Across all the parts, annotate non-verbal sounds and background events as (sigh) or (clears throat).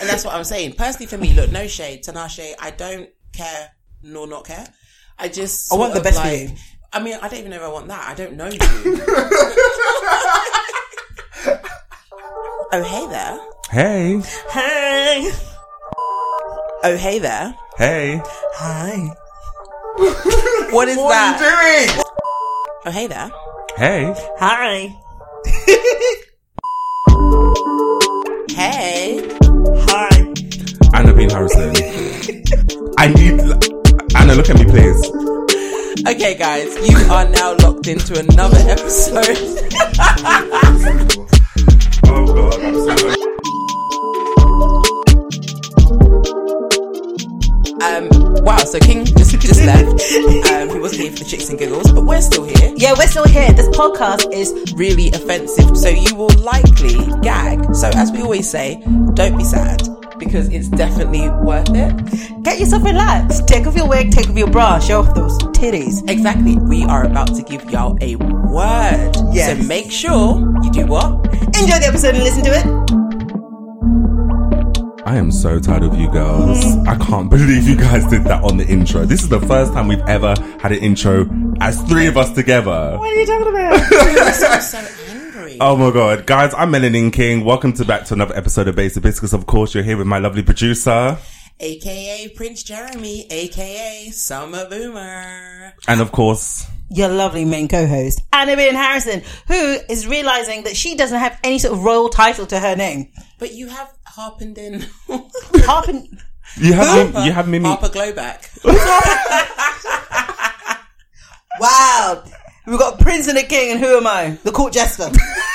And that's what I'm saying. Personally, for me, look, no shade, Tinashe. I don't care nor not care. I just I want the of best for like, you. I mean, I don't even know if I want that. I don't know you. (laughs) oh hey there. Hey, Hey. Oh hey there. hey. Hi. (laughs) What is What that? are you doing? Oh hey there. Hey. Hi. (laughs) Anna Being Harrison. I need. Anna, look at me, please. Okay, guys, you are now locked into another episode. Oh God, I'm so. Um, wow, so King just, just left. Um, he wasn't here for the chicks and giggles, but we're still here. Yeah, we're still here. This podcast is Really offensive, so you will likely gag. So, as we always say, don't be sad because it's definitely worth it. get yourself relaxed. Take off your wig, take off your bra, show off those titties. Exactly. We are about to give y'all a word. Yes. So make sure you do what? Enjoy the episode and listen to it. I am so tired of you girls. Mm. I can't (laughs) believe you guys did that on the intro. This is the first time we've ever had an intro as three of us together. What are you talking about? (laughs) I'm so angry. Oh my god. Guys, I'm Melanin King. Welcome to back to another episode of Basic Biscuits. Of course, you're here with my lovely producer. AKA Prince Jeremy, AKA Summer Boomer. And of course, your lovely main co-host, Anna Being Harrison, who is realizing that she doesn't have any sort of royal title to her name. But you have harpened in (laughs) Harpin. you have Mim- you have Mimi. Harper Glowback. (laughs) Wow. We've got Prince and the King, and who am I? The court jester.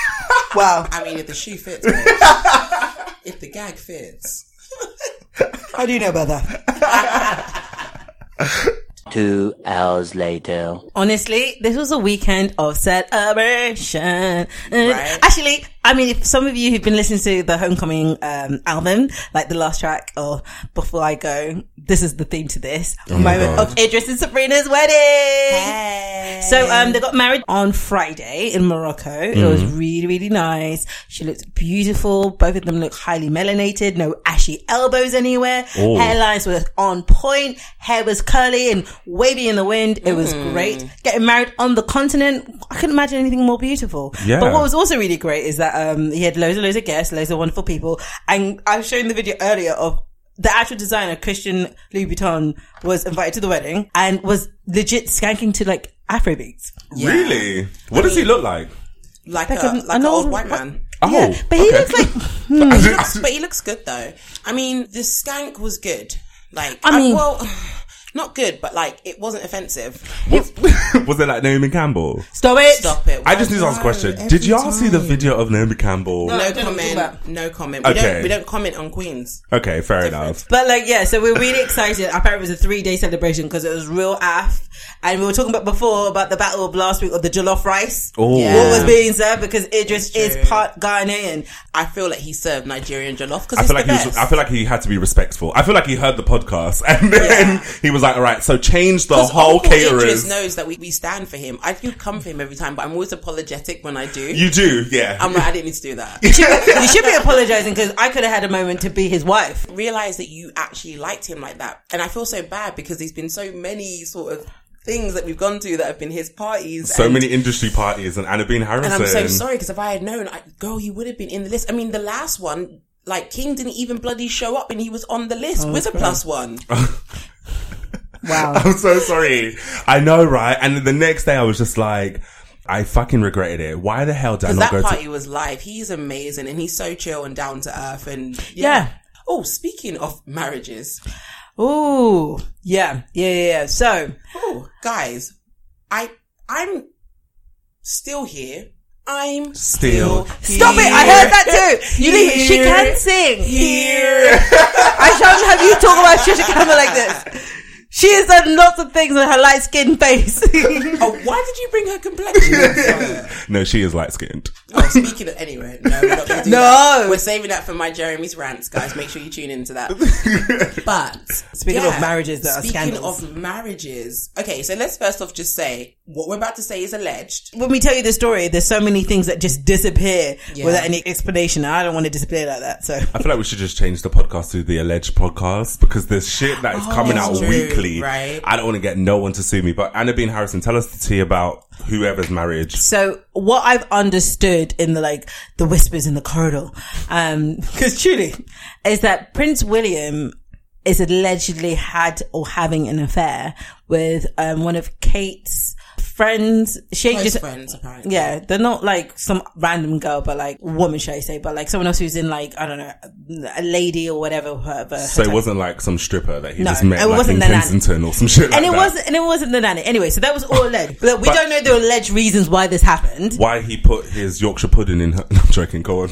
(laughs) wow. I mean, if the shoe fits, bitch. (laughs) if the gag fits. How do you know about that? (laughs) Two hours later. Honestly, this was a weekend of celebration. Right. Actually, I mean, if some of you who've been listening to the Homecoming um, album, like the last track or Before I Go, this is the theme to this Oh moment of Idris and Sabrina's wedding. So um, they got married on Friday in Morocco. It was Mm-hmm. really, really nice. She looked beautiful. Both of them look highly melanated. No ashy elbows anywhere. Oh. Hairlines were on point. Hair was curly and wavy in the wind. It was Mm. great. Getting married on the continent. I couldn't imagine anything more beautiful. Yeah. But what was also really great is that um, he had loads and loads of guests, loads of wonderful people. And I was showing the video earlier of the actual designer, Christian Louboutin, was invited to the wedding and was legit skanking to like Afro beats. Really? What does he look like? Like, Like a, an- like an an old old- white man. Oh, yeah, but he okay. looks like (laughs) He looks- but he looks good though. I mean, the skank was good. Like, I mean- well, not good, but like, it wasn't offensive. Was, (laughs) was it like Naomi Campbell? stop it. Stop it. I just need to ask a question. Did y'all see the video of Naomi Campbell? No I don't know what you're talking comment. No comment. We Okay. don't. We don't comment on queens. Okay, fair enough. But like, yeah, so we're really excited. Apparently, it was a three day celebration because it was real af. And we were talking about before about the battle of last week of the jollof rice. Oh. Yeah. What was being served because Idris That's is part Ghanaian. I feel like he served Nigerian jollof because I it's feel like the he was, I feel like he had to be respectful. I feel like he heard the podcast (laughs) and then he was like, all right, so change the whole Uncle Idris knows that we, we stand for him. I do come for him every time, but I'm always apologetic when I do. You do, yeah. I'm like, I didn't need to do that. (laughs) You should be apologizing because I could have had a moment to be his wife. Realize that you actually liked him like that, and I feel so bad because there's been so many sort of things that we've gone to that have been his parties. so and- many industry parties and Anna Being Harrison. And I'm so sorry because if I had known, I, girl, he would have been in the list. I mean, the last one, like King didn't even bloody show up, and he was on the Oh, list with a plus one. (laughs) Wow. I'm so sorry. I know, right? And the next day I was just like, I fucking regretted it. Why the hell did I Because not that go party to? was live. He's amazing, and he's so chill and down to earth. And Yeah. Oh, speaking of marriages, Ooh. Yeah. Yeah. Yeah. yeah. So, oh guys, I I'm still here. I'm Still stop it. I heard that too. You leave, she can sing. here. (laughs) I shan't have you talk about Trisha Campbell like this. She has done lots of things with her light skinned face. oh, why did you bring her complexion? (laughs) No, she is light skinned. Oh, speaking of, anyway, no, we're not going to do No. that. We're saving that for my Jeremy's rants, guys. Make sure you tune into that. (laughs) But Speaking of marriages that are speaking scandals. of marriages, okay, so let's first off just say what we're about to say is alleged. when we tell you the story, there's so many things that just disappear Yeah. without any explanation. I don't want to disappear like that. So I feel like we should just change the podcast to the alleged podcast because there's shit that is coming oh, out true, weekly. right. I don't want to get no one to sue me. But Anna Being Harrison, tell us the tea about whoever's marriage. So what I've understood in the like the whispers in the corridor, um, (laughs) because truly, is that Prince William is allegedly had or having an affair with um one of Kate's friends. She ain't Close just friends, apparently. yeah, they're not like some random girl, but like woman, should I say? But like someone else who's in like I don't know, a lady or whatever. whatever So her it wasn't like some stripper that he No, just met it like wasn't in the nanny. Kensington or some shit like and it that. wasn't, and it wasn't the nanny. Anyway, so that was all alleged. (laughs) But we But- don't know the alleged reasons why this happened. Why he put his Yorkshire pudding in her. (laughs) No, I'm joking. Go on.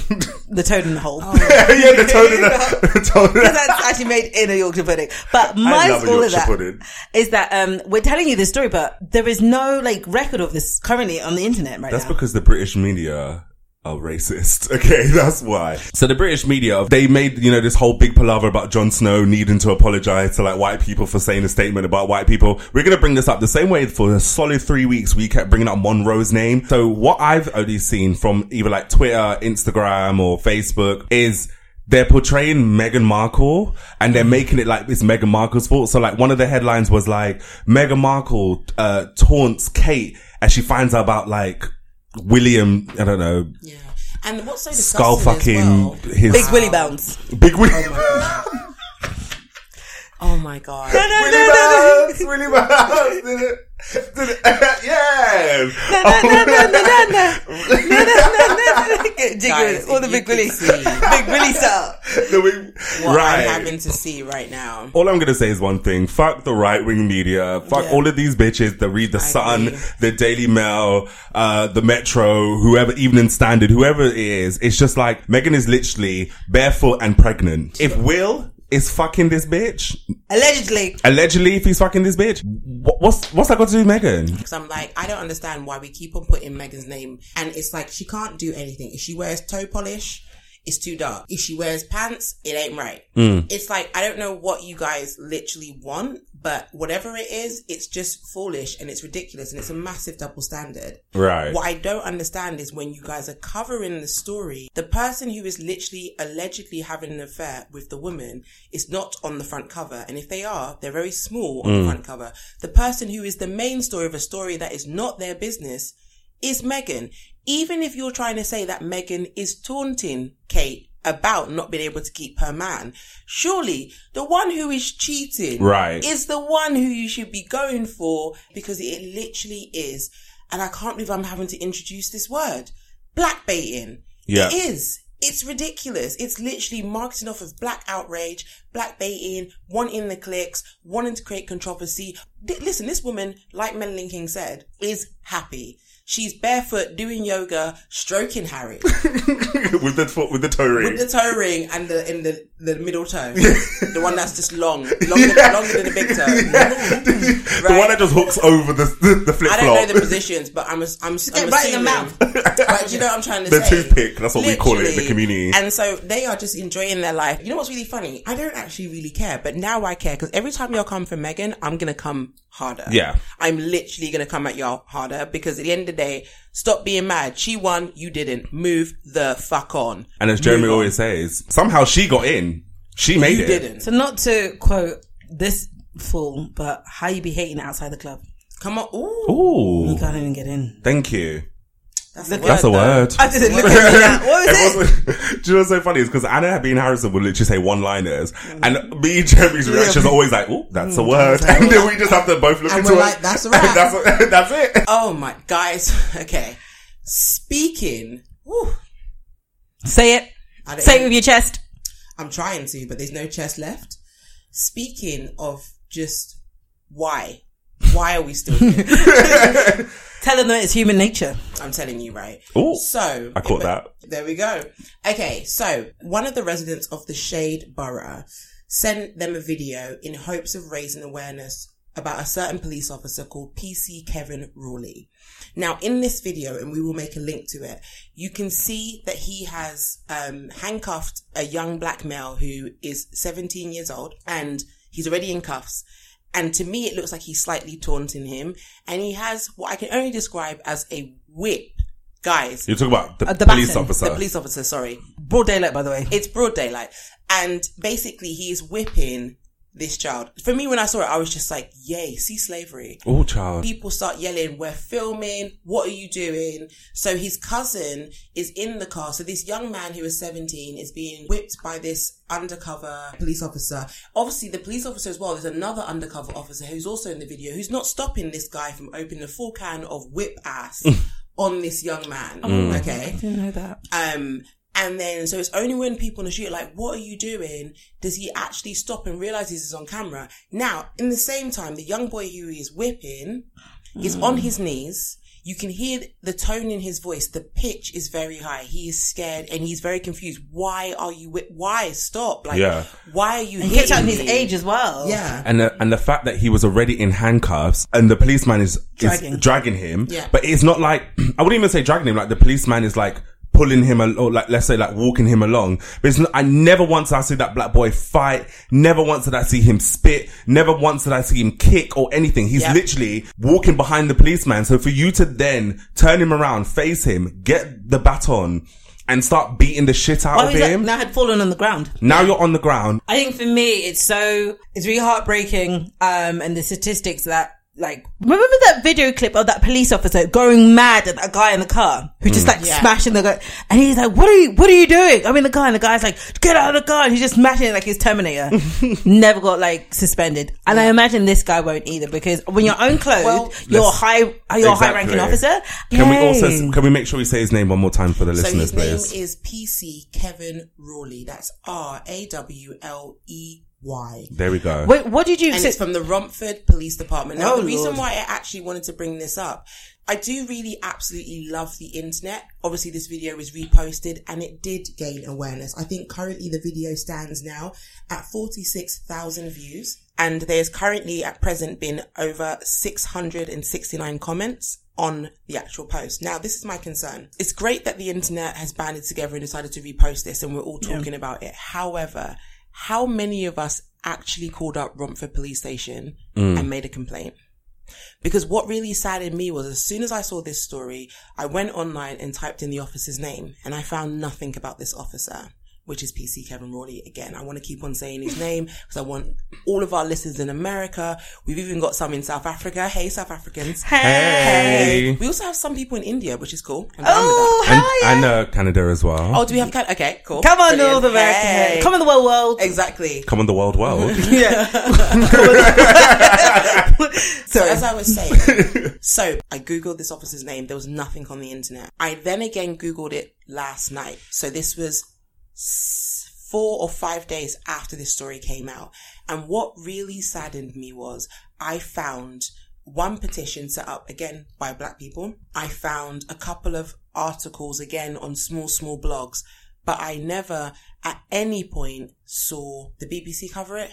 The toad in the hole. Oh. (laughs) yeah, the toad in the, hole. the tone in the- That's actually made in a Yorkshire pudding. But my love all of Yorkshire that pudding. is that um we're telling you this story, but there is no like record of this currently on the internet right That's now. because the British media are racist. (laughs) Okay, that's why. So the British media, they made, you know, this whole big palaver about Jon Snow needing to apologize to like white people for saying a statement about white people. We're going to bring this up the same way for a solid three weeks. We kept bringing up Monroe's name. So what I've only seen from either like Twitter, Instagram or Facebook is they're portraying Meghan Markle and they're making it like it's Meghan Markle's fault. So like one of the headlines was like Meghan Markle, uh, taunts Kate as she finds out about like William, I don't know, Yeah. And what's so skull fucking well, his Big Willy bounce. big Willie. Oh (laughs) (laughs) my god. Willie Bounce, Willie Bounce, did it, did it, yes. Guys, all the Big you Willy, could see Big Willy style. (laughs) The wing- What right. I'm having to see right now. All I'm gonna say is one thing. Fuck the right wing media. Fuck Yeah. all of these bitches that read the Sun, agree. the Daily Mail, uh, the Metro, whoever, Evening Standard, whoever it is. It's just like Meghan is literally barefoot and pregnant. If Will is fucking this bitch, Allegedly. allegedly, if he's fucking this bitch, what's what's that got to do with Meghan? Because I'm like, I don't understand why we keep on putting Meghan's name. And it's like, she can't do anything. If she wears toe polish, it's too dark. If she wears pants, it ain't right. Hmm. It's like, I don't know what you guys literally want, but whatever it is, it's just foolish and it's ridiculous and it's a massive double standard. Right. What I don't understand is when you guys are covering the story, the person who is literally allegedly having an affair with the woman is not on the front cover. And if they are, they're very small on the hmm. front cover. The person who is the main story of a story that is not their business is Meghan. Even if you're trying to say that Meghan is taunting Kate about not being able to keep her man, surely the one who is cheating Right. is the one who you should be going for because it literally is. And I can't believe I'm having to introduce this word. Blackbaiting. Yeah. It is. It's ridiculous. It's literally marketing off of black outrage, black baiting, wanting the clicks, wanting to create controversy. Th- Listen, this woman, like Melanin King said, is happy. She's barefoot, doing yoga, stroking Harry (laughs) with the with the toe ring. with the toe ring and the in the the middle toe, (laughs) the one that's just long, longer than, longer than the big toe. (laughs) the one that just hooks over the the, the flip I don't know the positions, but I'm I'm, get I'm right in the assuming. (laughs) mouth. But you know what I'm trying to The say? The toothpick, that's what we call it in the Literally. community. And so they are just enjoying their life. You know what's really funny? I don't actually really care, but now I care because every time y'all come for Meghan, I'm gonna come harder. Yeah. I'm literally gonna come at y'all harder because at the end of the day, stop being mad. She won, you didn't. Move the fuck on. And as Jeremy Move on. always says, somehow she got in. She made you it. didn't. So not to quote this fool, but how you be hating outside the club? Come on. Ooh. Ooh, You can't even get in. thank you. That's Look a That's a word, though. word. I didn't look at me now. What was it? Everyone's- (laughs) Do you know what's so funny? Is because Anna and Bean Harrison would literally say one liners, mm. and me and Jeremy's reactions are always like, "Oh, that's a mm, word," (laughs) and then we just have to both look And into we're it. like, "That's (laughs) a wrap." that's, that's it. Oh my guys. Okay. Speaking. Whew, Say it. I don't Say it with your chest. I'm trying to, but there's no chest left. Speaking of just why, why are we still here? Tell them that it's human nature. I'm telling you, right? Ooh, So I caught that. There we go. Okay, so one of the residents of the Shade Borough sent them a video in hopes of raising awareness about a certain police officer called PC Kevin Rawley. Now, in this video, and we will make a link to it, you can see that he has um, handcuffed a young black male who is 17 years old, and he's already in cuffs. And to me, it looks like he's slightly taunting him, and he has what I can only describe as a whip. Guys, You're talking about the, Uh, the police baton, officer. the police officer, sorry. Broad daylight, by the way. It's broad daylight. And basically, he is whipping this child. For me, when I saw it, I was just like, yay, see slavery. oh, child. People start yelling, we're filming, what are you doing? So his cousin is in the car. So this young man who is 17 is being whipped by this undercover police officer. Obviously, the police officer as well, there's another undercover officer who's also in the video who's not stopping this guy from opening a full can of whip ass (laughs) on this young man. Okay. didn't know that. Um, and then, so it's only when people in the street are like, what are you doing? Does he actually stop and realize he's on camera? Now, in the same time, the young boy who he is whipping is on his knees. You can hear the tone in his voice. The pitch is very high. He is scared and he's very confused. Why are you whip? Why stop? Like, Yeah. why are you He gets out in his age as well. Yeah. And the, and the fact that he was already in handcuffs and the policeman is, Dragging. is dragging him. Yeah. But it's not like, (clears throat) I wouldn't even say dragging him, like the policeman is like pulling him, al- or like, let's say like walking him along. But it's not, I never once did I see that black boy fight. Never once did I see him spit. Never once did I see him kick or anything. He's Yeah. literally walking behind the policeman. So for you to then turn him around, face him, get the baton and start beating the shit out Oh, of he's like, him. now had fallen on the ground. now you're on the ground. I think for me, it's so, it's really heartbreaking. Um, and the statistics that, like, remember that video clip of that police officer going mad at that guy in the car who just mm. like Yeah. smashing the guy. And he's like, what are you, what are you doing? I'm in the car and the guy's like, get out of the car. And he's just smashing it like he's Terminator. (laughs) Never got like suspended. And I imagine this guy won't either because when you're own clothes, Well, you're a high, you're a high ranking officer. Can we also, can we make sure we say his name one more time for the So listeners, his name please? is PC Kevin Rawley. That's R A W L E Y. There we go. Wait, what did you and say? it's from the Romford Police Department. Now, Oh, the reason Lord. why I actually wanted to bring this up, I do really absolutely love the internet. Obviously, this video was reposted and it did gain awareness. I think currently the video stands now at 46,000 views and there's currently at present been over 669 comments on the actual post. Now, this is my concern. It's great that the internet has banded together and decided to repost this and we're all talking about it. However, how many of us actually called up Romford police station mm. and made a complaint? Because what really saddened me was as soon as I saw this story, I went online and typed in the officer's name and I found nothing about this officer, which is PC Kevin Rawley. Again, I want to keep on saying his name because I want all of our listeners in America. We've even got some in South Africa. Hey, South Africans. Hey. hey. We also have some people in India, which is cool. I'm Oh, that. And, yeah. and uh, Canada as well. Oh, do we have, Canada? okay, cool. Come on, Brilliant. North America. Hey. Come on, the world, world. Exactly. Come on, the world world. (laughs) Yeah. (laughs) So as I was saying, (laughs) so I googled this officer's name. There was nothing on the internet. I then again googled it last night. So this was s- four or five days after this story came out. And what really saddened me was I found one petition set up again by black people. I found a couple of articles again on small, small blogs, but I never at any point saw the BBC cover it.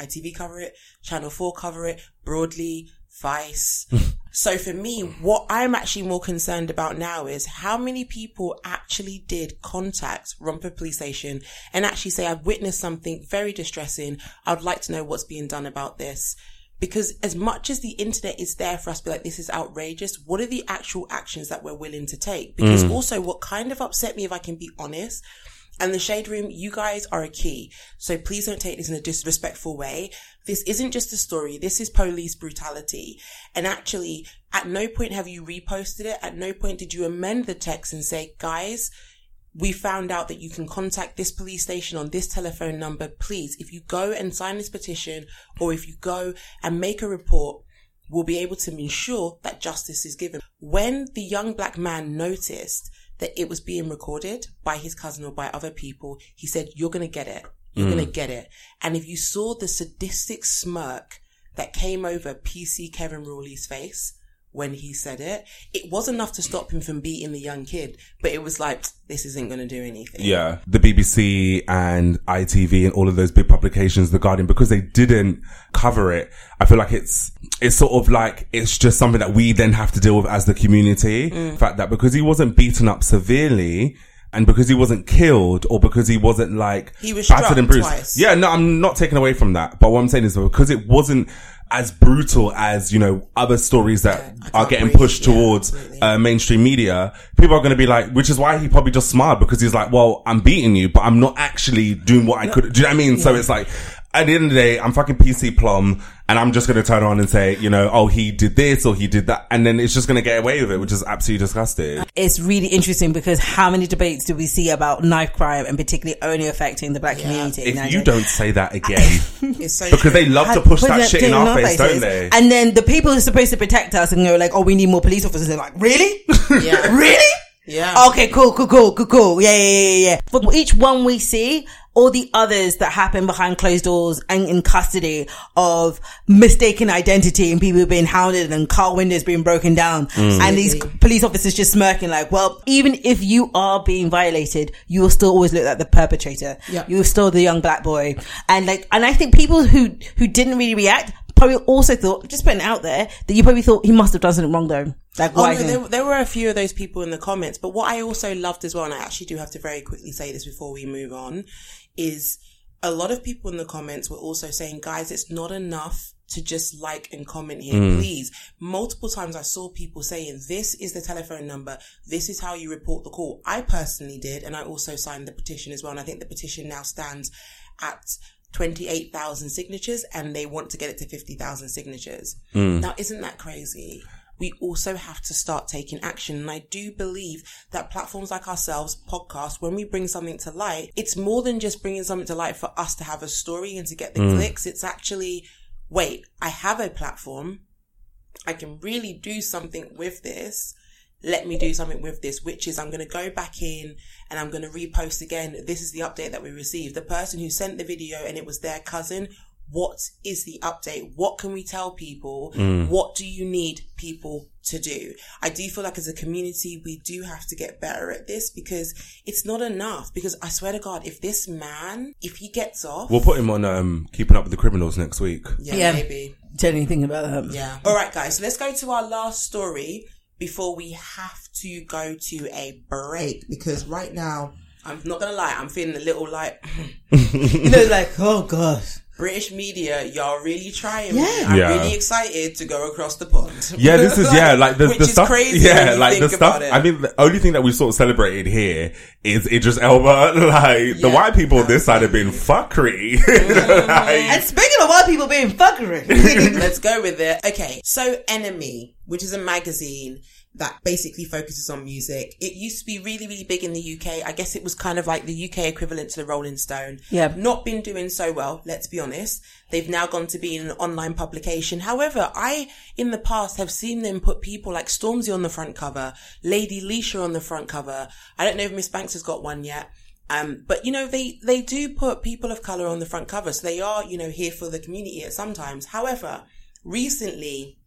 ITV cover it, Channel 4 cover it, Broadly, Vice. (laughs) so for me, what I'm actually more concerned about now is how many people actually did contact Romford Police Station and actually say, I've witnessed something very distressing. I'd like to know what's being done about this. Because as much as the internet is there for us to be like, this is outrageous, what are the actual actions that we're willing to take? Because mm. also what kind of upset me, if I can be honest, and the shade room, you guys are a key. So please don't take this in a disrespectful way. This isn't just a story. This is police brutality. And actually, at no point have you reposted it. At no point did you amend the text and say, guys, we found out that you can contact this police station on this telephone number. Please, if you go and sign this petition or if you go and make a report, we'll be able to ensure that justice is given. When the young black man noticed that it was being recorded by his cousin or by other people, he said, you're going to get it. You're going to mm. get it. And if you saw the sadistic smirk that came over PC Kevin Rawley's face when he said it. It was enough to stop him from beating the young kid, but it was like, this isn't going to do anything. Yeah. The BBC and ITV and all of those big publications, The Guardian, because they didn't cover it, I feel like it's, it's sort of like, it's just something that we then have to deal with as the community. Mm. The fact that because he wasn't beaten up severely, and because he wasn't killed or because he wasn't like He was battered and bruised. twice. Yeah, no, I'm not taking away from that. But what I'm saying is because it wasn't as brutal as, you know, other stories that I are getting pushed Yeah, towards uh, mainstream media, people are going to be like, which is why he probably just smiled because he's like, well, I'm beating you, but I'm not actually doing what I could. Do you know what I mean? So it's like, at the end of the day, I'm fucking PC plum and I'm just going to turn around and say, you know, oh, he did this or he did that. And then it's just going to get away with it, which is absolutely disgusting. It's really interesting because how many debates do we see about knife crime and particularly only affecting the black community? If Now, you don't say that again, (laughs) It's so because they true. love to push that shit in our face, faces. don't they? And then the people who are supposed to protect us and go like, oh, we need more police officers. They're like, really? Yeah. (laughs) really? Yeah. Okay, cool, cool, cool, cool, cool. Yeah, yeah, yeah, yeah. For each one we see, all the others that happen behind closed doors and in custody of mistaken identity and people being hounded and car windows being broken down mm. and these police officers just smirking like, well, even if you are being violated, you will still always look like the perpetrator. Yeah. You're still the young black boy. And like, and I think people who, who didn't really react probably also thought, just putting it out there, that you probably thought he must have done something wrong though. Like, Oh, no, there, there were a few of those people in the comments, but what I also loved as well, and I actually do have to very quickly say this before we move on, is a lot of people in the comments were also saying, guys, it's not enough to just like and comment here, hmm. please. Multiple times I saw people saying, this is the telephone number. This is how you report the call. I personally did, and I also signed the petition as well. And I think the petition now stands at 28,000 signatures and they want to get it to 50,000 signatures. Hmm. Now, isn't that crazy? We also have to start taking action. And I do believe that platforms like ourselves, podcasts, when we bring something to light, it's more than just bringing something to light for us to have a story and to get the mm. clicks. It's actually, wait, I have a platform. I can really do something with this. Let me do something with this, which is I'm going to go back in and I'm going to repost again. This is the update that we received. The person who sent the video and it was their cousin. What is the update? What can we tell people? What do you need people to do? I do feel like as a community, we do have to get better at this because it's not enough. Because I swear to God, if this man, if he gets off, We'll put him on um, Keeping Up with the Criminals next week. yeah, Yeah. maybe. Tell anything about that. Yeah. All right, guys. So Let's go to our last story before we have to go to a break because right now, I'm not gonna lie, I'm feeling a little like (laughs) (laughs) You know, like, oh gosh. British media. Y'all really trying. Yeah. me. I'm Yeah. really excited to go across the pond. Yeah, this is (laughs) yeah, like the, which the is stuff. crazy. yeah, when you like the stuff. I mean, the only thing that we sort of celebrated here is Idris Elba. (laughs) Like the white people on this side have been fuckery. (laughs) Mm-hmm. Like, And speaking of white people being fuckery, Let's go with it. Okay, so NME, which is a magazine that basically focuses on music. It used to be really, really big in the UK. I guess it was kind of like the UK equivalent to the Rolling Stone. Yeah. Not been doing so well, let's be honest. They've now gone to being an online publication. However, I, in the past, have seen them put people like Stormzy on the front cover, Lady Leshurr on the front cover. I don't know if Miss Banks has got one yet. Um, but you know, they, they do put people of color on the front cover. So they are, you know, here for the community at sometimes. However, recently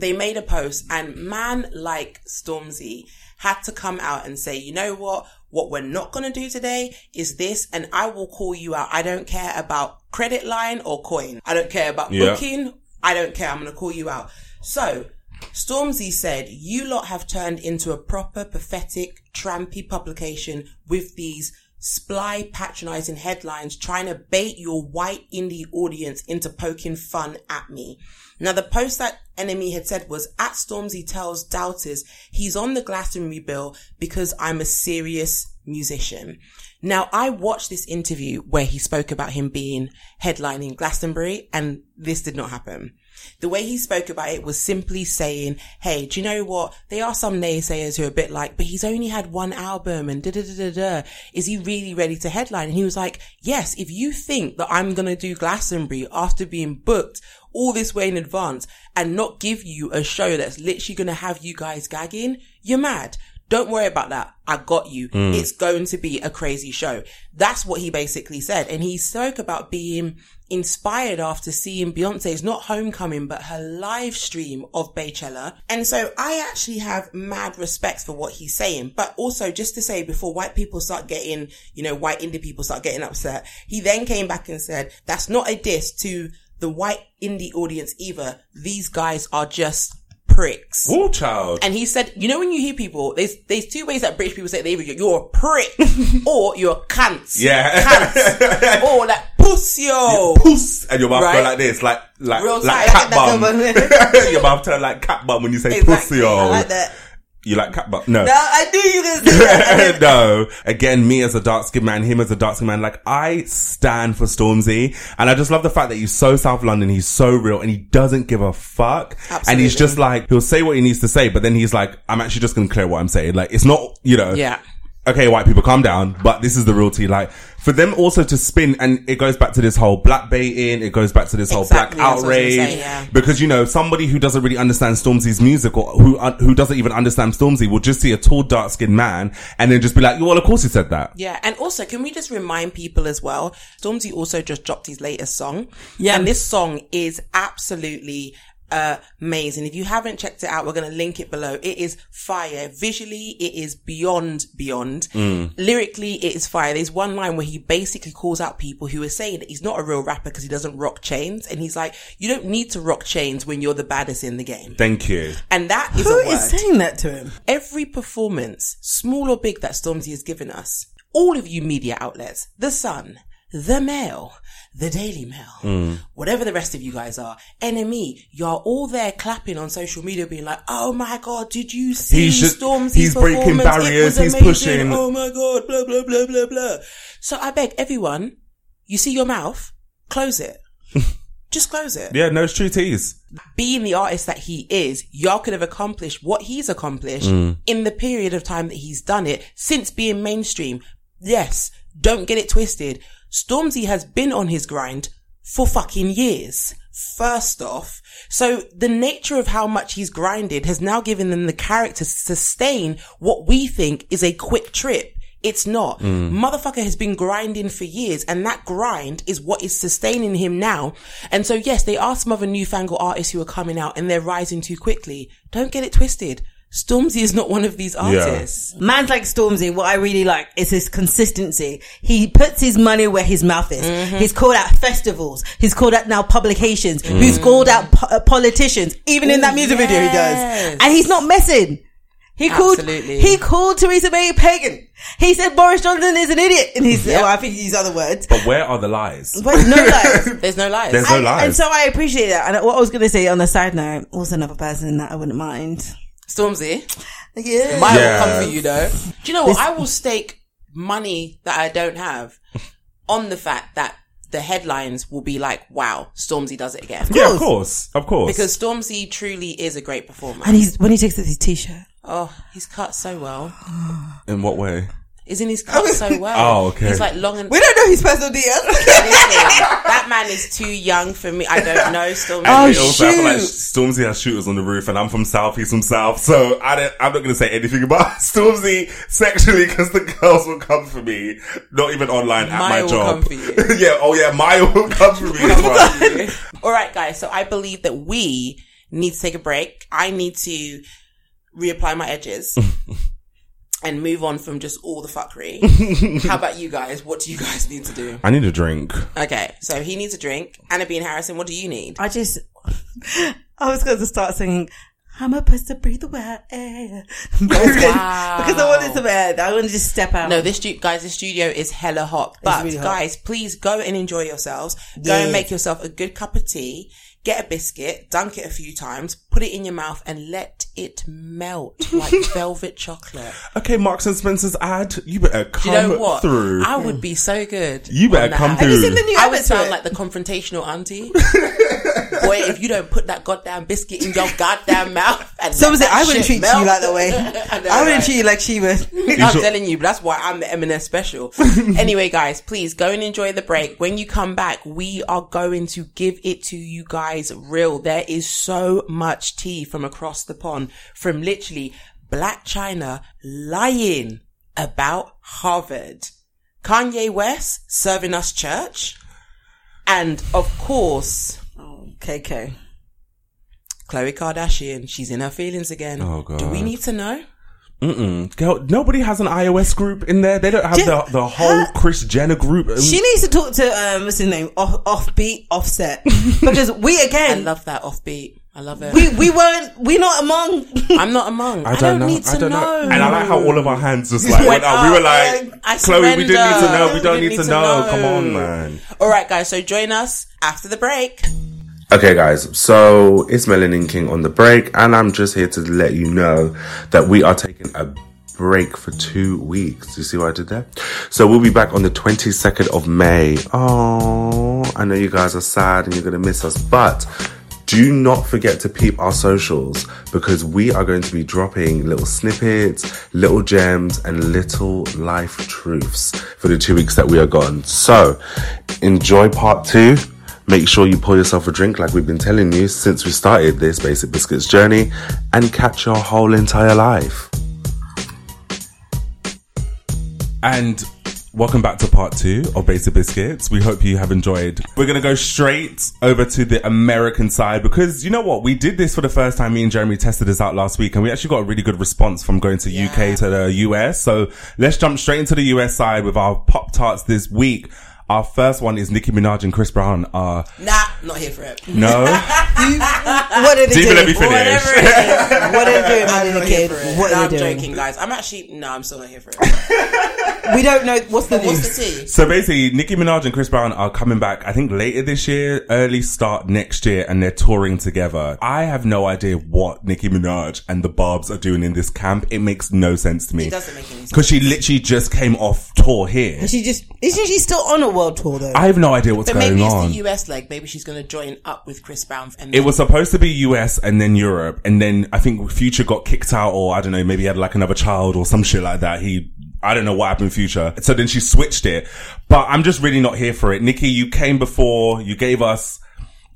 they made a post and man like Stormzy had to come out and say, you know what? What we're not going to do today is this and I will call you out. I don't care about credit line or coin. I don't care about Yeah. booking. I don't care. I'm going to call you out. So Stormzy said, you lot have turned into a proper pathetic, trampy publication with these sply patronizing headlines trying to bait your white indie audience into poking fun at me. Now the post that NME had said was at Stormzy tells doubters he's on the Glastonbury bill because I'm a serious musician. Now I watched this interview where he spoke about him being headlining Glastonbury and this did not happen. The way he spoke about it was simply saying, Hey, do you know what? There are some naysayers who are a bit like, but he's only had one album and da da da da da. Is he really ready to headline? And he was like, yes, if you think that I'm going to do Glastonbury after being booked all this way in advance and not give you a show that's literally going to have you guys gagging, you're mad. Don't worry about that. I got you. Mm. It's going to be a crazy show. That's what he basically said. And he spoke about being inspired after seeing Beyonce's not homecoming, but her live stream of Beychella. And so I actually have mad respect for what he's saying. But also just to say before white people start getting, you know, white indie people start getting upset, he then came back and said, that's not a diss to the white indie audience either. These guys are just pricks. Woo child. And he said, you know, when you hear people, there's there's two ways that British people say they either you're a prick (laughs) or you're a cunt. Yeah. Cunt. (laughs) or like pussyo. Puss, and your mouth go Right. like this, like like Real like tight. cat That bum. (laughs) your mouth turn like cat bum when you say Exactly. pussy. I Oh, like that. You like cat bum? No. No, I knew you were going to say that. (laughs) no. Again, me as a dark skinned man, him as a dark skinned man, like I stand for Stormzy. And I just love the fact that he's so South London, he's so real and he doesn't give a fuck. Absolutely. And he's just like, he'll say what he needs to say, but then he's like, I'm actually just going to clear what I'm saying. Like, it's not, you know. Yeah. Okay, white people, calm down. But this is the realty. Like, for them also to spin, and it goes back to this whole black baiting, it goes back to this whole Exactly, black that's what I was outrage. say, yeah. Because, you know, somebody who doesn't really understand Stormzy's music or who, uh, who doesn't even understand Stormzy will just see a tall, dark skinned man and then just be like, well, of course he said that. Yeah, and also, can we just remind people as well? Stormzy also just dropped his latest song. Yeah. And this song is absolutely amazing. If you haven't checked it out, we're going to link it below. It is fire. Visually, it is beyond, beyond. Mm. Lyrically, it is fire. There's one line where he basically calls out people who are saying that he's not a real rapper because he doesn't rock chains. And he's like, you don't need to rock chains when you're the baddest in the game. Thank you. And that is Who a word is saying that to him? every performance, small or big, that Stormzy has given us, all of you media outlets, The Sun, The Mail, The Daily Mail, mm. whatever the rest of you guys are, NME, you're all there clapping on social media being like, oh my god, did you see He's just- Stormzy's he's breaking barriers, It was he's amazing. pushing- Oh my god, blah, blah, blah, blah, blah. So I beg everyone, you see your mouth, close it. (laughs) Just close it Yeah, no, it's true tease. being the artist that he is, y'all could have accomplished what he's accomplished mm. in the period of time that he's done it since being mainstream. Yes, don't get it twisted. Stormzy has been on his grind for fucking years. First off, so the nature of how much he's grinded has now given them the character to sustain what we think is a quick trip. It's not. Hmm. Motherfucker has been grinding for years and that grind is what is sustaining him now. And so yes, they are some other newfangled artists who are coming out and they're rising too quickly. Don't get it twisted. Stormzy is not one of these artists. Man's like Stormzy, what I really like is his consistency. He puts his money where his mouth is. Mm-hmm. He's called out festivals. He's called out now publications. He's called out po- uh, politicians. Even in that Ooh, music video he does. And he's not messing. He called, Absolutely. he called Theresa May pagan. He said Boris Johnson is an idiot. And he's, Yep. well, I think he used other words. But where are the lies? But no (laughs) lies. There's no lies. There's no and, lies. and so I appreciate that. And what I was going to say on the side note, also another person that I wouldn't mind. Stormzy, Yeah. mine Yeah. will come for you though. Do you know what? I will stake money that I don't have on the fact that the headlines will be like, wow, Stormzy does it again. yeah, of course. Of course. Because Stormzy truly is a great performer. And he's, when he takes off his t-shirt. Oh, he's cut so well. In what way? Isn't his (laughs) cut so well? Oh, okay. He's like long and. We don't know his personal details. (laughs) That man is too young for me. I don't know Stormzy. Oh, It also, I feel like shoot. Stormzy has shooters on the roof, and I'm from South. He's from South, so I don't, I'm not going to say anything about (laughs) Stormzy sexually because the girls will come for me. Not even online at my will job. come for you. yeah. Oh yeah, Maya will come for me as well. All right, guys. So I believe that we need to take a break. I need to reapply my edges and move on from just all the fuckery. (laughs) How about you guys? What do you guys need to do? I need a drink. Okay, so he needs a drink. Anna Being Harrison, what do you need? I just, (laughs) I was going to start singing, I'm supposed to breathe the wet air. because, wow. because I wanted to bed. I want to just step out. No, this stu- guys, this studio is hella hot. But really hot. guys, please go and enjoy yourselves. Go Yes. and make yourself a good cup of tea. Get a biscuit, dunk it a few times, put it in your mouth, and let it melt like (laughs) velvet chocolate. Okay, Marks and Spencer's ad. You better come you know what? through. I would be so good. You better come ad. through. Have you seen the new I would sound it? like the confrontational auntie. (laughs) Boy, if you don't put that goddamn biscuit in your goddamn mouth, and So was it, I wouldn't shit treat you like that way. (laughs) I, know, I wouldn't right? treat you like she would. (laughs) I'm sure- telling you, but that's why I'm the M&S special. (laughs) anyway, guys, please go and enjoy the break. When you come back, we are going to give it to you guys real. There is so much tea from across the pond, from literally Blac Chyna lying about Harvard. Kanye West serving us church. And of course, KK. Khloe Kardashian, she's in her feelings again. Oh, Do we need to know? Mm-mm. Girl, nobody has an iOS group in there. They don't have Ju- the, the whole Kris Jenner group. Um, She needs to talk to um, what's his name, off, offbeat, offset, (laughs) because we again. I love that offbeat. I love it. we we weren't, we're not among. I'm not among. I I don't, know. need to I don't know. know. And I like how all of our hands just like went Went up. We were like, I Khloe, we didn't need to know. We We don't didn't need to need to know. know. Come on, man. All right, guys. So join us after the break. Okay, guys, so it's Melanin King on the break, and I'm just here to let you know that we are taking a break for two weeks. You see what I did there? So we'll be back on the 22nd of May. Oh, I know you guys are sad and you're going to miss us, but do not forget to peep our socials because we are going to be dropping little snippets, little gems, and little life truths for the two weeks that we are gone. So enjoy part two. Make sure you pour yourself a drink like we've been telling you since we started this Basic Biscuits journey and catch your whole entire life. And welcome back to part two of Basic Biscuits. We hope you have enjoyed. We're going to go straight over to the American side because you know what? We did this for the first time. Me and Jeremy tested this out last week and we actually got a really good response from going to UK to the US. So let's jump straight into the US side with our Pop Tarts this week. Our first one is Nicki Minaj and Chris Brown. Uh, Nah, not here for it. no. (laughs) what are they Stephen, doing? let me finish. Whatever it is. (laughs) What are they doing, I'm not here kid? for it. What no, are I'm they doing? joking, guys. I'm actually no, I'm still not here for it. (laughs) We don't know what's the What's news. the tea? So basically, Nicki Minaj and Chris Brown are coming back, I think later this year, early start next year, and they're touring together. I have no idea what Nicki Minaj and the Barbs are doing in this camp. It makes no sense to me. It doesn't make any sense. Because she literally just came off tour here. She just isn't she still on a world tour though? I have no idea what's But going maybe it's on. the US leg. Maybe she's going to join up with Chris Brown. And It was supposed to be US and then Europe, and then I think Future got kicked out, or I don't know, maybe he had like another child or some shit like that. He, I don't know what happened in Future. So then she switched it. But I'm just really not here for it. Nikki, you came before, you gave us,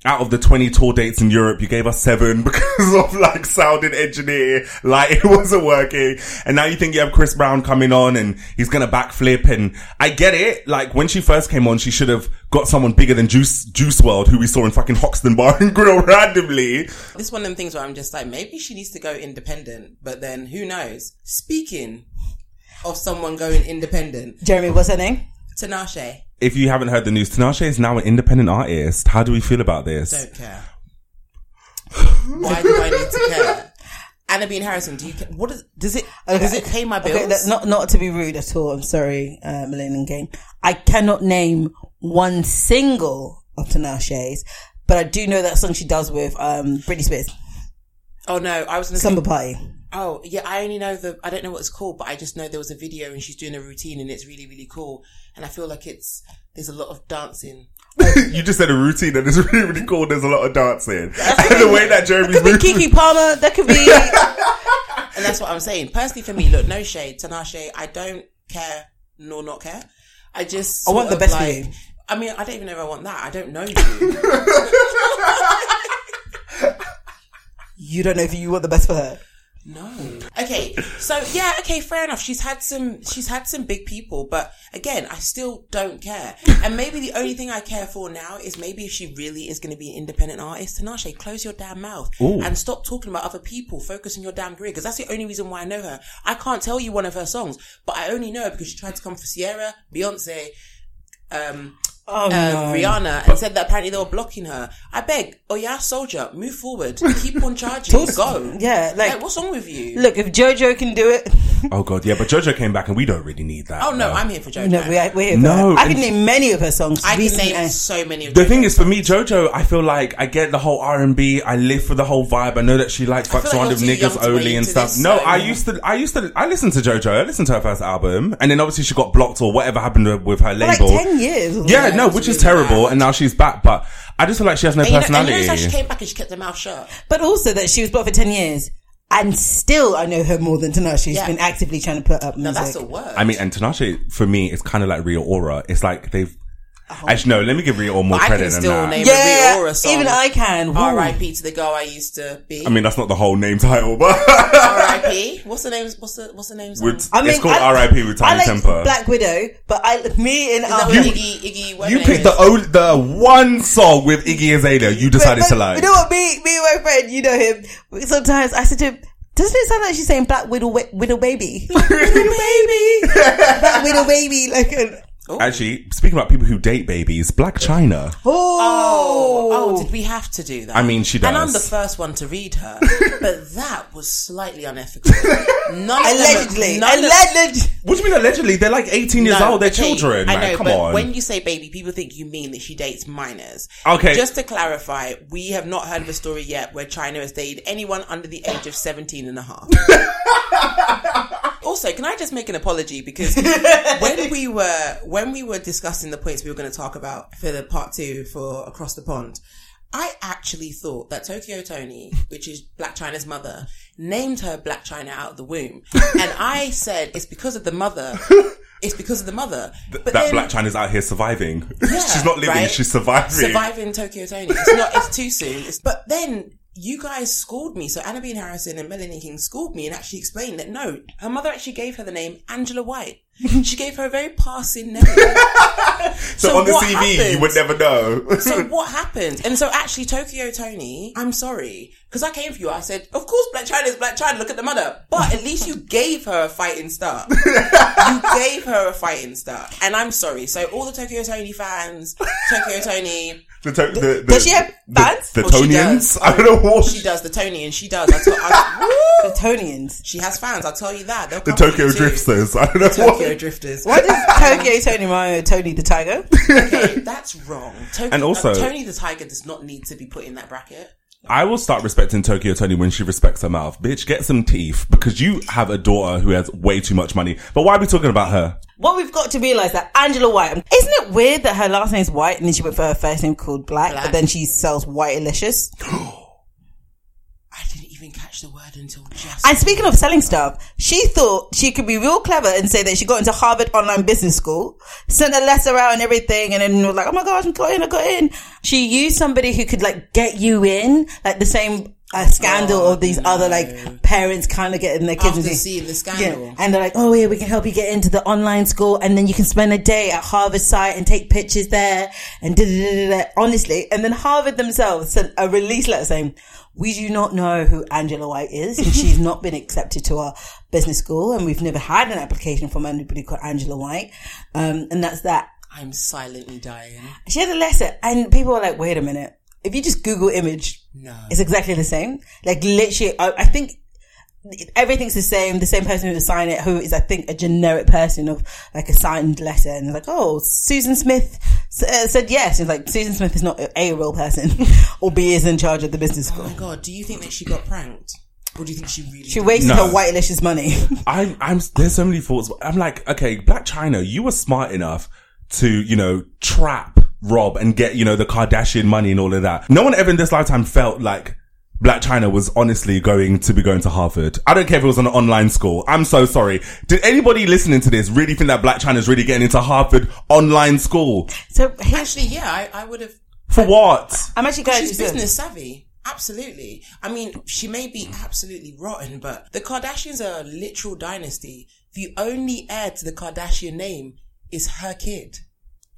out of the 20 tour dates in Europe, you gave us seven (laughs) because of like sound and engineer, like it wasn't working. And now you think you have Chris Brown coming on and he's gonna backflip and I get it. Like when she first came on, she should have got someone bigger than Juice, Juice WRLD, who we saw in fucking Hoxton (laughs) Bar and Grill randomly. This one of them things where I'm just like, maybe she needs to go independent. But then who knows? Speaking of someone going independent, Jeremy, what's her name? Tinashe, If you haven't heard the news, Tinashe is now an independent artist. How do we feel about this? don't care. Why do I need to care? Anna Being Harrison, do you care? What is, does it, does it pay my bills? Okay, not not to be rude at all. I'm sorry, uh, Millennium Game. I cannot name one single of Tinashe's, but I do know that song she does with um, Britney Spears, oh no, I was going to "Summer say, Party." Oh yeah, I only know the, I don't know what it's called, but I just know there was a video and she's doing a routine and it's really, really cool. And I feel like it's, there's a lot of dancing. (laughs) you just said a routine and it's really, really cool. There's a lot of dancing. (laughs) and the way that Jeremy's Could be moving. Keke Palmer. That could be. (laughs) And that's what I'm saying. Personally for me, look, no shade, Tinashe, I don't care nor not care. I just, I want the best for like- you. I mean, I don't even know if I want that. I don't know you. you don't know if you want the best for her. No. Okay. So yeah, okay, fair enough. She's had some she's had some big people, but again, I still don't care. And maybe the only thing I care for now is maybe if she really is gonna be an independent artist, Tinashe, close your damn mouth and stop talking about other people. Focus on your damn career. Because that's the only reason why I know her. I can't tell you one of her songs, but I only know her because she tried to come for Ciara, Beyonce, um Oh um, no. Rihanna and said that apparently they were blocking her. I beg, oh yeah, soldier, move forward, keep on charging, go. Yeah, like- like what's wrong with you? Look, if JoJo can do it, Oh god, yeah, but JoJo came back and we don't really need that. Oh no, though. I'm here for JoJo. no, we, we're here for No, her. I can and- name many of her songs. I can recently name and- so many of The JoJo's thing is, for me. JoJo, I feel like I get the whole R and B. I live for the whole vibe. I know that she like fucks feel around like with niggas only and stuff. this, No, so- I used to, I used to, I listened to JoJo. I listened to her first album, and then obviously she got blocked or whatever happened with- with her for like label. ten years. or yeah, no, it's which is terrible, bad. and now she's back. But I just feel like she has no And you, know, and you personality. notice she came back and she kept her mouth shut. But also that she was blocked for 10 years. And still, I know her more than Tinashe. She's Yeah. been actively trying to put up Now music. that's a word. I mean, and Tinashe for me is kind of like Rita Ora. It's like they've Oh. Actually, no. Let me give Rita Ora more I credit than still that. name Yeah, Rita Ora song. even I can. Woo. R.I.P. to the girl I used to be. I mean, that's not the whole name title, but R.I.P. (laughs) What's the name? What's the What's the name? song? with, I mean, it's called I- R.I.P. with I Tiny like Temper. Black Widow, but I me and Is that what Iggy Iggy? what you name picked is? the o- the one song with Iggy Azalea you decided but, to but like. You know what? Me, me and my friend, you know him. Sometimes I said to him, "Doesn't it sound like she's saying Black Widow, Widow baby, (laughs) (laughs) Widow baby, Black Widow baby?" Like, an, Actually, speaking about people who date babies, Blac Chyna. Oh. oh, Oh, did we have to do that? I mean, she does. And I'm the first one to read her, (laughs) but that was slightly unethical. None of them- allegedly, of- allegedly. What do you mean allegedly? They're like 18 years No, old. They're okay, children. I man. know, Come but on. when you say baby, people think you mean that she dates minors. Okay. Just to clarify, we have not heard of a story yet where Chyna has dated anyone under the age of 17 and a half. (laughs) also, can I just make an apology because (laughs) when we were when we were discussing the points we were going to talk about for the part 2 for Across the Pond, I actually thought that Tokyo Tony, which is Blac Chyna's mother, named her Blac Chyna out of the womb. (laughs) and I said it's because of the mother. (laughs) It's because of the mother. But that then- Blac Chyna's out here surviving. Yeah, she's not living, right? she's surviving. surviving Tokyo Tony. It's not. It's too soon. It's, but then you guys schooled me. So Anna Being Harrison and Melanin King schooled me and actually explained that no, her mother actually gave her the name Angela White. (laughs) she gave her a very passing name. (laughs) so, so on the what CV, happened? you would never know. so (laughs) what happened? And so actually Tokyo Toni, I'm sorry. Because I came for you, I said, of course Blac Chyna is Blac Chyna, look at the mother. But at least you gave her a fighting start. you gave her a fighting start. And I'm sorry. So all the Tokyo Toni fans, Tokyo Toni, the, to- the, the, Does she have fans? The, she Tonians? I don't know what. she does the Tony and she does. I told, I, (laughs) the Tonians. she has fans. I'll tell you that. They'll the come Tokyo. Drifters. I don't know what Tokyo what. Drifters. Why does Tokyo Toni remind me of Tony the Tiger? (laughs) Okay, that's wrong. Tokyo, And also- uh, Tony the Tiger does not need to be put in that bracket. I will start respecting Tokyo Toni when she respects her mouth. Bitch, get some teeth because you have a daughter who has way too much money. But why are we talking about her? What we've got to realize that Angela White, isn't it weird that her last name is White and then she went for her first name called Black, Black. but then she sells White Delicious? (gasps) I didn't even catch the word until just. And speaking of selling stuff, she thought she could be real clever and say that she got into Harvard Online Business School, sent a letter out and everything, and then was like, "Oh my gosh, I got in, I got in." She used somebody who could like get you in, like the same uh, scandal of these other like parents kind of getting their kids After into- seeing the scandal. Yeah. And they're like, "Oh yeah, we can help you get into the online school, and then you can spend a day at Harvard site and take pictures there." And da da. da. Honestly, and then Harvard themselves sent a release letter saying. We do not know who Angela White is, and she's (laughs) not been accepted to our business school, and we've never had an application from anybody called Angela White. Um, and that's that. I'm silently dying. She had a letter, and people were like, "Wait a minute! If you just Google image, No. it's exactly the same. Like literally, I, I think everything's the same. The same person who signed it, who is I think a generic person of like a signed letter, and it's like, oh, Susan Smith uh, said yes. It's like Susan Smith is not a, a real person, (laughs) or B is in charge of the business Oh school. my god, do you think that she got pranked? Or do you think she really She wasted No. her white delicious money. (laughs) I'm, I'm, there's so many thoughts. I'm like, okay, Blac Chyna, you were smart enough to, you know, trap, rob and get, you know, the Kardashian money and all of that. No one ever in this lifetime felt like Blac Chyna was honestly going to be going to Harvard. I don't care if it was an online school. I'm so sorry. Did anybody listening to this really think that Blac Chyna is really getting into Harvard online school? so Actually, yeah, I, I would have. For what? I'm actually glad you She's said. business savvy. Absolutely. I mean, she may be absolutely rotten, but the Kardashians are a literal dynasty. The only heir to the Kardashian name is her kid.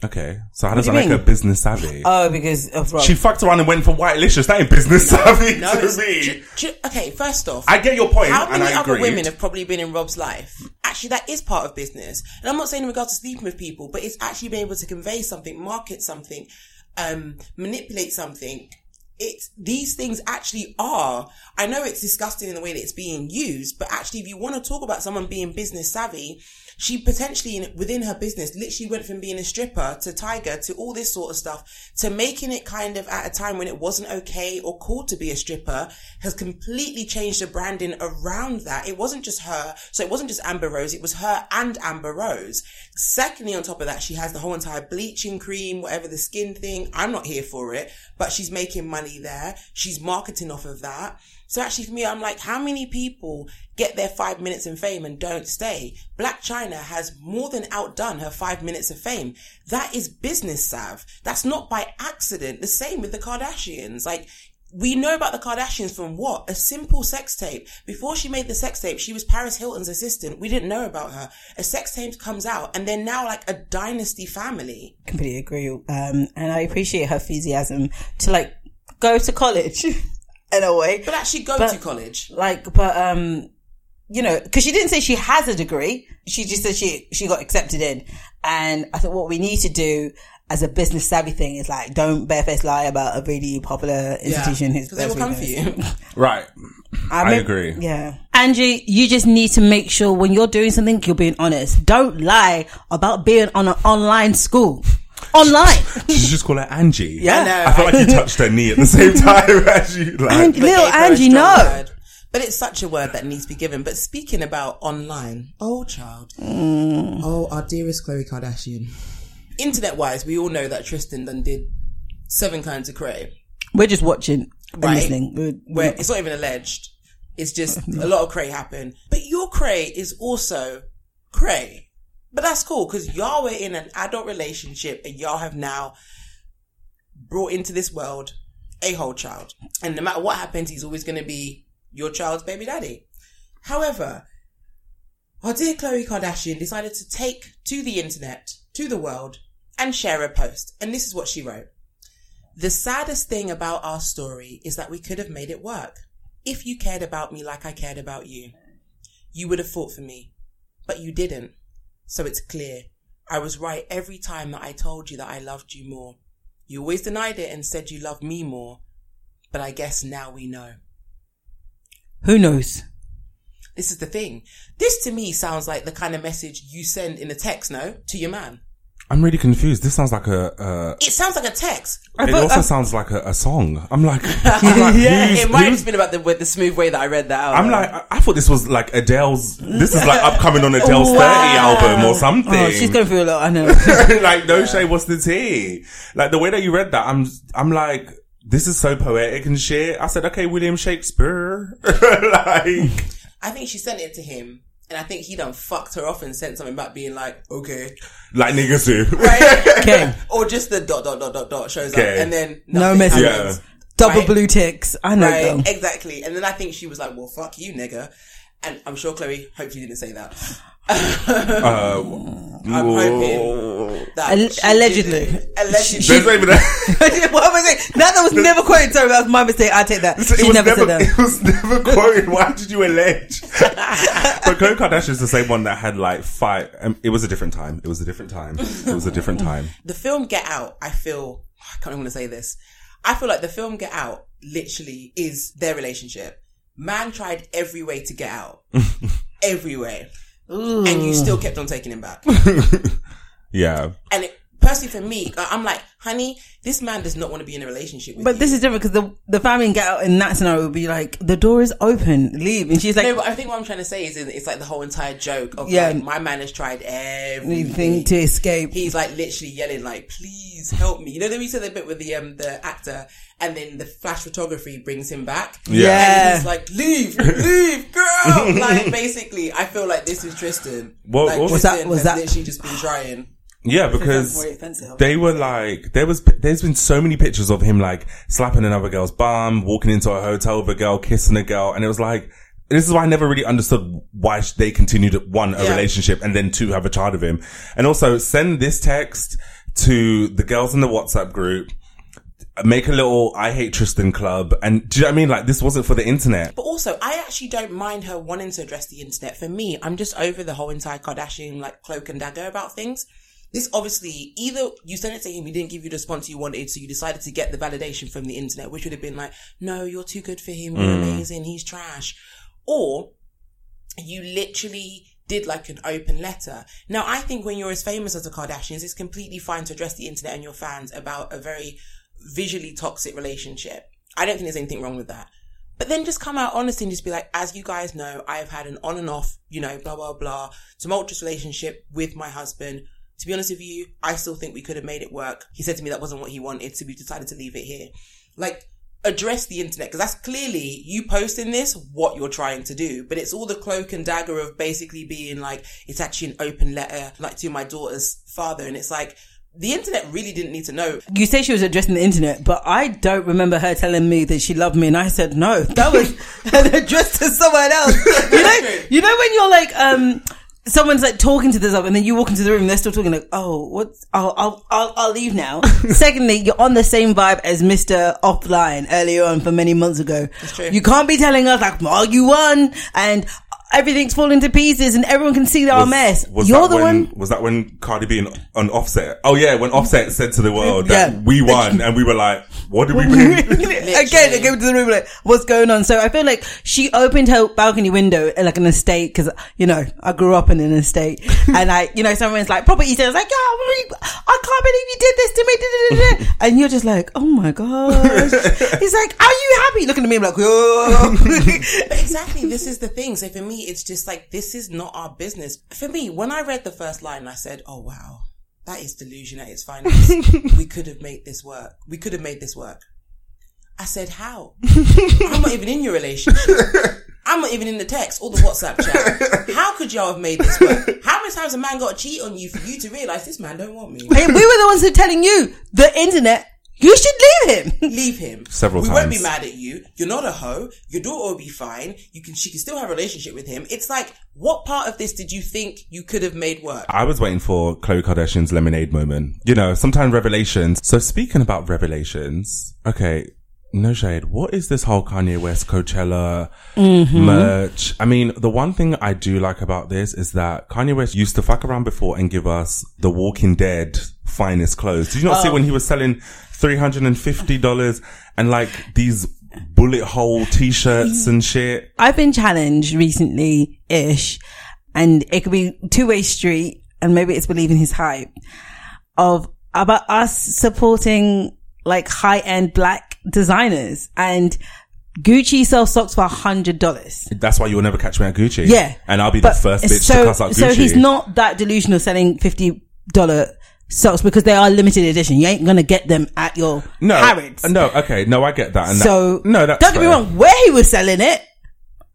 Okay. So how does do that make her business savvy? (laughs) Oh, because of Rob. she fucked around and went for White Licious. That ain't business savvy No, to me. ju- ju- okay, first off, I get your point, How and many other agree. women have probably been in Rob's life? Actually, that is part of business. And I'm not saying in regards to sleeping with people, but it's actually being able to convey something, market something, um, manipulate something. It's, these things actually are, I know it's disgusting in the way that it's being used, but actually if you want to talk about someone being business savvy, she potentially within her business literally went from being a stripper to tiger to all this sort of stuff to making it kind of at a time when it wasn't okay or cool to be a stripper has completely changed the branding around that. It wasn't just her. So it wasn't just Amber Rose. It was her and Amber Rose. Secondly, on top of that, she has the whole entire bleaching cream, whatever the skin thing. I'm not here for it, but she's making money there. She's marketing off of that. So actually for me, I'm like, how many people get their five minutes in fame and don't stay? Blac Chyna has more than outdone her five minutes of fame. That is business sav. That's not by accident. The same with the Kardashians. Like, we know about the Kardashians from what? A simple sex tape. Before she made the sex tape, she was Paris Hilton's assistant. We didn't know about her. A sex tape comes out and they're now like a dynasty family. completely agree. Um, and I appreciate her enthusiasm to like go to college (laughs) in a way. But actually go But- to college. Like, but, um, you know, cause she didn't say she has a degree. She just said she, she got accepted in. And I thought what we need to do as a business savvy thing is like, don't barefaced lie about a really popular institution who's Because they will come for you. (laughs) Right. I mean- agree. Yeah. Angie, you just need to make sure when you're doing something, you're being honest. Don't lie about being on an online school. Online. (laughs) Did you just call her Angie? Yeah. I know. I feel like you touched her knee at the same (laughs) time as you like. Angie- Little gave her a Angie, no. word. But it's such a word that needs to be given. But speaking about online, oh child, mm. oh our dearest Khloe Kardashian. Internet wise, we all know that Tristan done did seven kinds of cray. We're just watching and Right. listening. We're- Where it's not even alleged. It's just (laughs) a lot of cray happened. But your cray is also cray. But that's cool because y'all were in an adult relationship and y'all have now brought into this world a whole child. And no matter what happens, he's always going to be your child's baby daddy. However, our dear Khloe Kardashian decided to take to the internet, to the world, and share a post. And this is what she wrote. The saddest thing about our story is that we could have made it work. If you cared about me like I cared about you, you would have fought for me, but you didn't. So it's clear. I was right every time that I told you that I loved you more. You always denied it and said you loved me more, but I guess now we know. Who knows? This is the thing. This to me sounds like the kind of message you send in a text, no? To your man. I'm really confused. This sounds like a. Uh, It sounds like a text. it thought- also I- sounds like a, a song. I'm like, (laughs) I'm like, (laughs) who's- it might have just been about the, with the smooth way that I read that out. I'm like, I, I thought this was like Adele's. This is like upcoming on Adele's 30 album or something. Oh, she's going through a lot. I know. (laughs) like no shade, what's the tea? Like the way that you read that, I'm, I'm like, this is so poetic and shit. I said, okay, William Shakespeare. like, I think she sent it to him, and I think he done fucked her off and sent something back being like, okay. like niggas do. Right? (laughs) Okay. or just the dot, dot, dot, dot, dot shows Okay. up, and then No nothing message. happens. Double Right. blue ticks. I know Right, exactly. And then I think she was like, well, fuck you, nigga. And I'm sure Khloe hopefully didn't say that. Uh, I'm hoping that Al- she allegedly. didn't. Allegedly. There's not even a, what am I saying? That, that was never quoted. Sorry, that was my mistake. I take that. it She was never, never, said that. (laughs) it was never quoted. Why did you allege? (laughs) but Khloe Kardashian is the same one that had like five. Um, it was a different time. It was a different time. It was a different time. the film Get Out, I feel, I can't even want to say this. I feel like the film Get Out literally is their relationship. Man tried every way to get out. (laughs) every way. And you still kept on taking him back. (laughs) Yeah. And it, personally for me, I- I'm like, honey, this man does not want to be in a relationship with But you. this is different because the the family in Get Out in that scenario would be like, the door is open, leave, and she's like, no, but I think what I'm trying to say is it's like the whole entire joke of Yeah. like, my man has tried everything. to escape. He's like literally yelling like, please help me. You know, then we said the bit with the, um, the actor and then the flash photography brings him back. Yeah. And he's like, leave, leave, girl. (laughs) like basically, I feel like this is Tristan. What, like, was Tristan that- was has that- literally just been trying. Yeah, because they were like, there was, there's been so many pictures of him like slapping another girl's bum, walking into a hotel with a girl, kissing a girl. And it was like, this is why I never really understood why they continued one, a Yeah. relationship and then two, have a child of him. And also send this text to the girls in the WhatsApp group. Make a little I hate Tristan club. And do you know what I mean? Like this wasn't for the internet. But also, I actually don't mind her wanting to address the internet. For me, I'm just over the whole entire Kardashian like cloak and dagger about things. This obviously either you sent it to him, he didn't give you the response you wanted, so you decided to get the validation from the internet, which would have been like, no, you're too good for him, you're mm. amazing, he's trash. Or you literally did like an open letter. Now, I think when you're as famous as the Kardashians, it's completely fine to address the internet and your fans about a very visually toxic relationship. I don't think there's anything wrong with that. But then just come out honestly and just be like, as you guys know, I have had an on and off, you know, blah, blah, blah, tumultuous relationship with my husband. To be honest with you, I still think we could have made it work. He said to me that wasn't what he wanted, so we decided to leave it here. Like, address the internet because that's clearly you posting this what you're trying to do but it's all the cloak and dagger of basically being like it's actually an open letter like to my daughter's father and it's like the internet really didn't need to know You say she was addressing the internet, but I don't remember her telling me that she loved me, and I said no. (laughs) That was (laughs) addressed to someone else. You know, you know when you're like, um, someone's like talking to this up, and then you walk into the room, and they're still talking. Like, oh, what? I'll, I'll, I'll, I'll leave now. (laughs) Secondly, you're on the same vibe as Mister Offline earlier on for many months ago. true. You can't be telling us like, oh, you won, and everything's falling to pieces, and everyone can see our mess. Was you're the when, one. Was that when Cardi B and, on Offset? Oh yeah, when Offset said to the world that Yeah. we won, and we were like, "What did we (laughs) win?" Again, they came into the room like, what's going on? So I feel like she opened her balcony window in like an estate because, you know, I grew up in an estate (laughs) and I, you know, someone's like, property sales, like, yeah, I can't believe you did this to me. da, da, da, da." And you're just like, oh my gosh. (laughs) He's like, are you happy? Looking at me, I'm like, oh. But exactly, this is the thing. So for me, it's just like, this is not our business. For me, when I read the first line, I said, oh wow, that is delusion at its finest. (laughs) we could have made this work. We could have made this work. I said, how? (laughs) I'm not even in your relationship. I'm not even in the text or the WhatsApp chat. How could y'all have made this work? How many times a man got to cheat on you for you to realize this man don't want me? Hey, we were the ones who are telling you the internet, you should leave him. (laughs) leave him. Several we won't be mad at you. You're not a hoe. Your daughter will be fine. You can, she can still have a relationship with him. It's like, what part of this did you think you could have made work? I was waiting for Khloe Kardashian's lemonade moment. You know, sometimes revelations. So speaking about revelations, okay, no shade. What is this whole Kanye West Coachella mm-hmm. merch? I mean, the one thing I do like about this is that Kanye West used to fuck around before and give us the Walking Dead finest clothes. Did you not see when he was selling three hundred and fifty dollars and like these bullet hole t-shirts and shit? I've been challenged recently ish, and it could be two way street, and maybe it's believing his hype of about us supporting like high end black designers and Gucci sells socks for a hundred dollars. That's why you will never catch me at Gucci. Yeah. And I'll be But the first bitch so, to cuss out Gucci. So he's not that delusional selling fifty dollar socks because they are limited edition. You ain't gonna get them at your No, Harrods. no, okay, no, I get that. And So that, no, don't get me wrong. Where he was selling it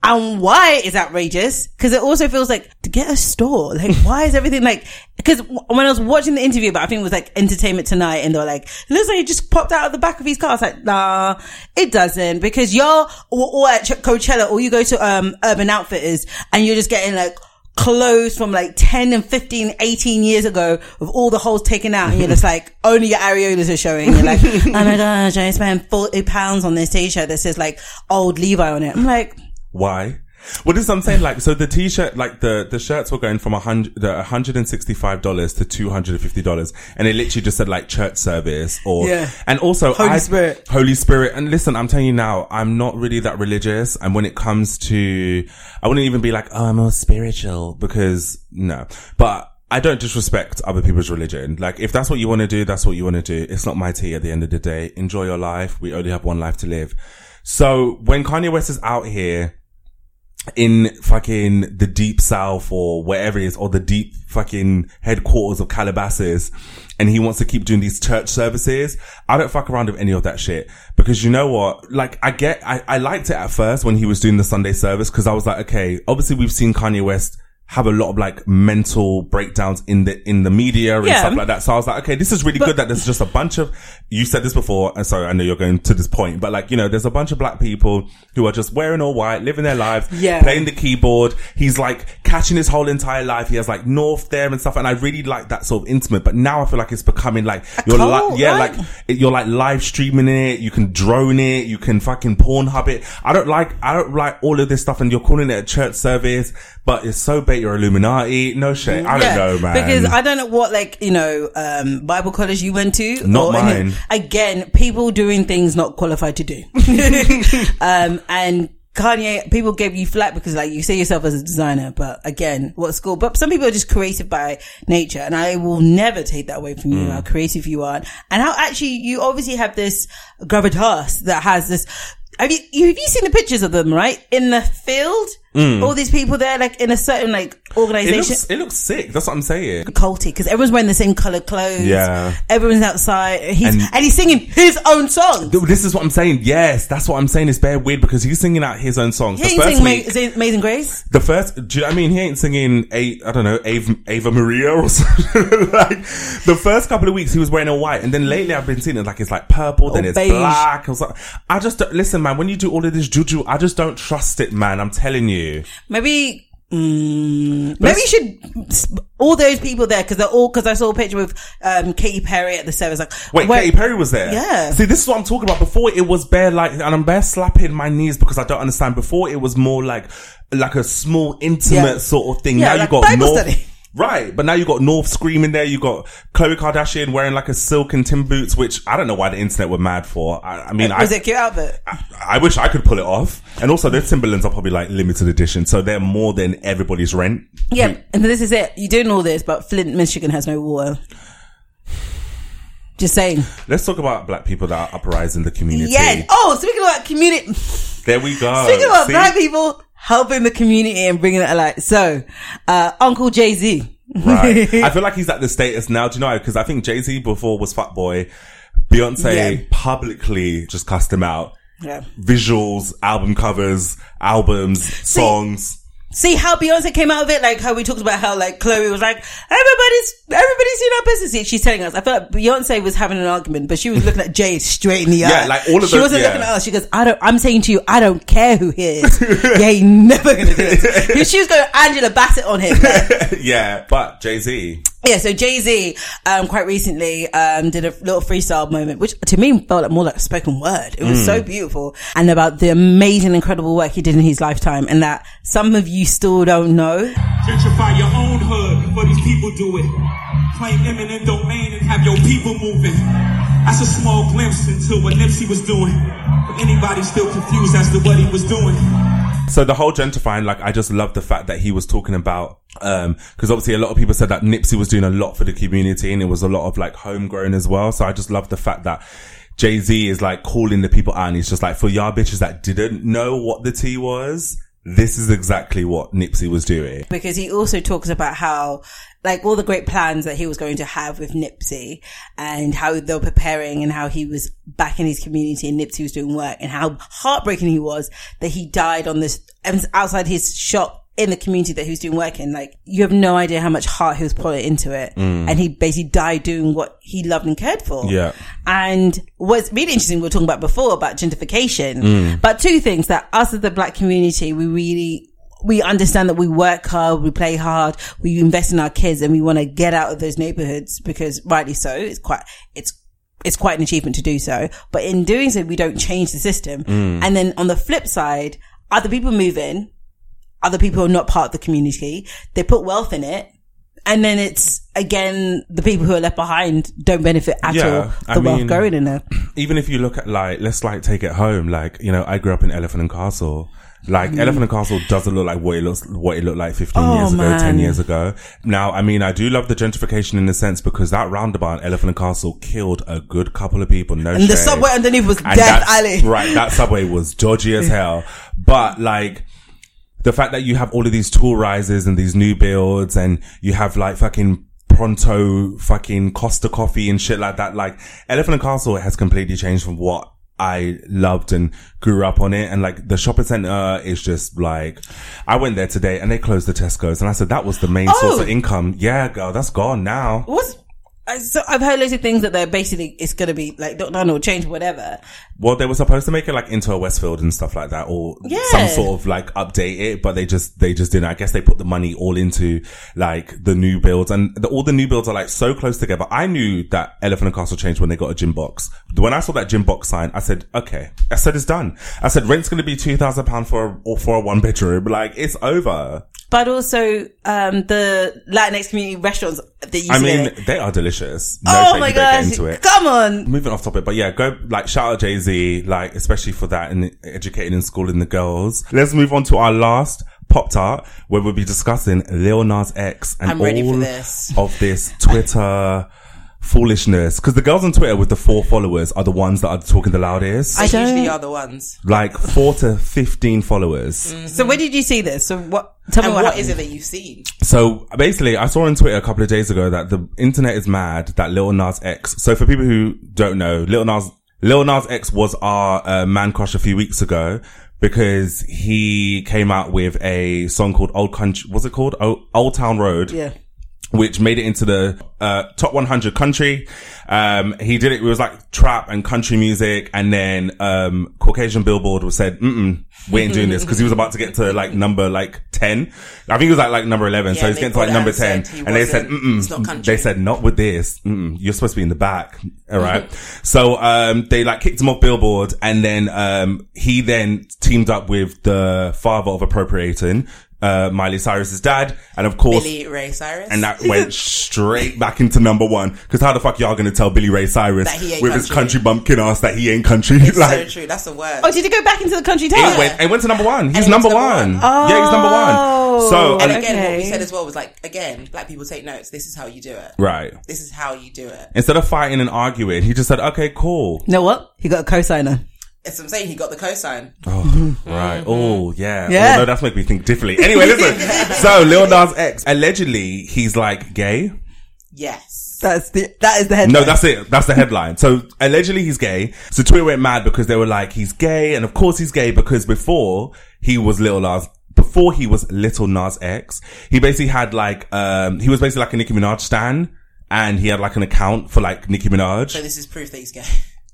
and why is outrageous because it also feels like to get a store. Like (laughs) why is everything like? Because when I was watching the interview, but I think it was like Entertainment Tonight, and they were like, "It looks like it just popped out of the back of his car." I was like, "Nah, it doesn't," because you're or, or at Coachella or you go to um Urban Outfitters and you're just getting like clothes from like 10 and 15, 18 years ago with all the holes taken out and you're just like, (laughs) only your areolas are showing. You're like, oh my gosh, I spent 40 pounds on this t-shirt that says like old Levi on it. I'm like, Why? Well, this is what I'm saying. Like, so the t-shirt, like the, the shirts were going from a hundred, the $165 to $250. And it literally just said like church service or, Yeah. and also Holy I- Spirit. Holy Spirit. And listen, I'm telling you now, I'm not really that religious. And when it comes to, I wouldn't even be like, oh, I'm more spiritual because no, but I don't disrespect other people's religion. Like, if that's what you want to do, that's what you want to do. It's not my tea at the end of the day. Enjoy your life. We only have one life to live. So when Kanye West is out here, in fucking the deep south or wherever it is, or the deep fucking headquarters of Calabasas, and he wants to keep doing these church services, I don't fuck around with any of that shit. Because you know what? Like, I get, I, I liked it at first when he was doing the Sunday service, because I was like, okay, obviously we've seen Kanye West have a lot of like mental breakdowns in the, in the media and Yeah. stuff like that. So I was like, okay, this is really good that there's just a bunch of, you said this before, and sorry, I know you're going to this point, but like, you know, there's a bunch of black people who are just wearing all white, living their lives, Yeah. playing the keyboard. He's like catching his whole entire life. He has like North there and stuff. And I really like that sort of intimate, but now I feel like it's becoming like, you're cult, like, yeah, right? like, it- you're like live streaming it. You can drone it. You can fucking Pornhub it. I don't like, I don't like all of this stuff and you're calling it a church service, but it's so bait you're Illuminati. No shit. I don't know, man. Because I don't know what like, you know, um, Bible college you went to. Not or mine. again, people doing things not qualified to do. (laughs) (laughs) um, and Kanye, people gave you flack because like you say yourself as a designer, but again, what school? But some people are just creative by nature and I will never take that away from you, Mm. how creative you are. And how actually you obviously have this gravitas that has this, have you- have you seen the pictures of them, right? In the field? Mm. All these people there, like in a certain like It organization. looks, it looks sick. That's what I'm saying. culty because everyone's wearing the same colored clothes. Yeah. everyone's outside. He's And- and, he's singing his own song. This is what I'm saying. Yes, that's what I'm saying. It's very weird because he's singing out his own songs. He ain't the singing Amazing Grace. the first, do you know I mean? He ain't singing a, I don't know, Ava, Ava Maria or (laughs) something. like the first couple of weeks he was wearing a white, and then lately I've been seeing it like it's like purple, then oh, it's beige. black. I like, I just don't, listen, man. When you do all of this juju, I just don't trust it, man. I'm telling you. Maybe. Mm, maybe you should all those people there because they're all because I saw a picture with um, Katy Perry at the service. Like, Wait, where- Katy Perry was there. Yeah. See, this is what I'm talking about. Before it was bare like, and I'm bare slapping my knees because I don't understand. Before it was more like, like a small, intimate Yeah. sort of thing. Yeah, now like you got Bible North. study. Right, but now you got North screaming there. You got Khloe Kardashian wearing like a silk and Tim boots, which I don't know why the internet were mad for. I, I mean, I, was it cute outfit? I wish I could pull it off. And also, those Timberlands are probably like limited edition, so they're more than everybody's rent. Yeah, and this is it. You're doing all this, but Flint, Michigan has no water. Just saying. Let's talk about black people that are uprising the community. Yeah. Oh, speaking about community. There we go. Speaking about See? black people helping the community and bringing it alive. So, uh, Uncle Jay Z. Right. (laughs) I feel like he's at the status now. Do you know? Because I think Jay Z before was Fat Boy. Beyonce Yeah. publicly just cussed him out. Yeah. Visuals, album covers, albums, songs. See how Beyonce came out of it? Like how we talked about how like Khloe was like, everybody's, everybody's seen our business. She's telling us. I feel like Beyonce was having an argument, but she was looking at Jade straight in the (laughs) eye. Yeah, like, all of She those- wasn't yeah. looking at us. She goes, I don't, I'm saying to you, I don't care who he is. (laughs) you never gonna do it. She was going Angela Bassett on him. Like, (laughs) yeah, but Jay Z. Yeah, so Jay Z, um, quite recently, um, did a little freestyle moment, which to me felt like more like a spoken word. It was Mm. so beautiful and about the amazing, incredible work he did in his lifetime and that some of you still don't know. Gentrify your own hood before these people do it. Claim eminent domain and have your people moving. That's a small glimpse into what Nipsey was doing. But anybody still confused as to what he was doing. So the whole gentrifying, like, I just love the fact that he was talking about, um, cause obviously a lot of people said that Nipsey was doing a lot for the community and it was a lot of like homegrown as well. So I just love the fact that Jay Z is like calling the people out and he's just like, for y'all bitches that didn't know what the tea was, this is exactly what Nipsey was doing. because he also talks about how like all the great plans that he was going to have with Nipsey and how they were preparing and how he was back in his community and Nipsey was doing work and how heartbreaking he was that he died on this um, outside his shop in the community that he was doing work in. Like you have no idea how much heart he was putting into it. Mm. And he basically died doing what he loved and cared for. Yeah. And what's really interesting, we were talking about before about gentrification, mm. but two things that us as the black community, we really, we understand that we work hard, we play hard, we invest in our kids and we want to get out of those neighborhoods because rightly so, it's quite, it's, it's quite an achievement to do so. But in doing so, we don't change the system. Mm. And then on the flip side, other people move in, other people are not part of the community. They put wealth in it. And then it's again, the people who are left behind don't benefit at Yeah, all. I The wealth mean- going in there. (clears throat) even if you look at like, let's like take it home. Like, you know, I grew up in Elephant and Castle. Like, Elephant and Castle doesn't look like what it looks, what it looked like 15 Mm. Oh, years ago, man. 10 years ago. Now, I mean, I do love the gentrification in a sense because that roundabout in Elephant and Castle killed a good couple of people. No And the subway underneath was And Death Alley. Right, that subway was dodgy as hell. But like, the fact that you have all of these tool rises and these new builds and you have like fucking pronto fucking Costa coffee and shit like that, like Elephant and Castle has completely changed from what I loved and grew up on it. And like the shopping center is just like, I went there today and they closed the Tesco's and I said that was the main oh! source Oh. of income. Yeah, girl, that's gone now. What's, I- so I've heard loads of things that they're basically, it's going to be like, don't know, change, whatever. Well, they were supposed to make it like into a Westfield and stuff like that, or Yeah. some sort of like update it, but they just they just didn't. I guess they put the money all into like the new builds, and the, all the new builds are like so close together. I knew that Elephant and Castle changed when they got a gym box. When I saw that gym box sign, I said, "Okay." I said, "It's done." I said, "Rent's going to be two thousand pound for a, or for a one bedroom. Like it's over." But also, um, the Latinx community restaurants that you I mean, they are delicious. No oh my you better get gosh. Come on. moving off topic, but yeah, go like shout out Jay Z, like especially for that and educating and schooling the girls. Let's move on to our last pop tart, where we'll be discussing Lil Nas X and I'm ready for all of this Twitter foolishness. Because the girls on Twitter with the four followers are the ones that are talking the loudest. I don't- usually are the ones. like four to 15 followers. So where did you see this? So what? Tell me And what, what happened. it that you've seen? So basically, I saw on Twitter a couple of days ago that the internet is mad that Lil Nas X. So for people who don't know, Lil Nas, Lil Nas X was our uh, man crush a few weeks ago because he came out with a song called Old Country. What's it called? Old, Old Town Road. Yeah. Which made it into the uh, top 100 country. Um, he did it. It was like trap and country music, and then um, Caucasian Billboard was said, "Mm, we ain't doing this," because he was about to get to like number like 10. I think it was like like number 11. so he's getting to like number 10, he and they said, "Mm, it's not country." they said not with this. Mm-mm, you're supposed to be in the back. All right. (laughs) so, um, they like kicked him off Billboard and then, um, he then teamed up with the father of appropriating, uh, Miley Cyrus's dad. And of course, Billy Ray Cyrus. and that went (laughs) straight back into number one. Cause how the fuck y'all gonna tell Billy Ray Cyrus That he ain't with his country. country bumpkin ass that he ain't country? it's (laughs) like, so true. That's a word. Oh, did it go back into the country town? it went, it went to number one. He's number to number one. one. Yeah, he's number one. So, and and- again, what we said as well was like, again, black people take notes. This is how you do it. right. This is how you do it. Instead of fighting and arguing, he just said, okay, cool. You know what? He got a co-signer. As I'm saying, he got the cosign. Oh, right. Oh, yeah. Yeah. Oh, no, that's making me think differently. Anyway, listen. (laughs) so, Lil Nas X, allegedly, he's like gay. Yes. That's the that is the headline. No, that's it. That's the headline. So, allegedly, he's gay. So, Twitter went mad because they were like, he's gay. And of course, he's gay because before he was Lil Nas, before he was Little Nas X, he basically had like, um, he was basically like a Nicki Minaj stan. And he had like an account for like Nicki Minaj. So this is proof that he's gay.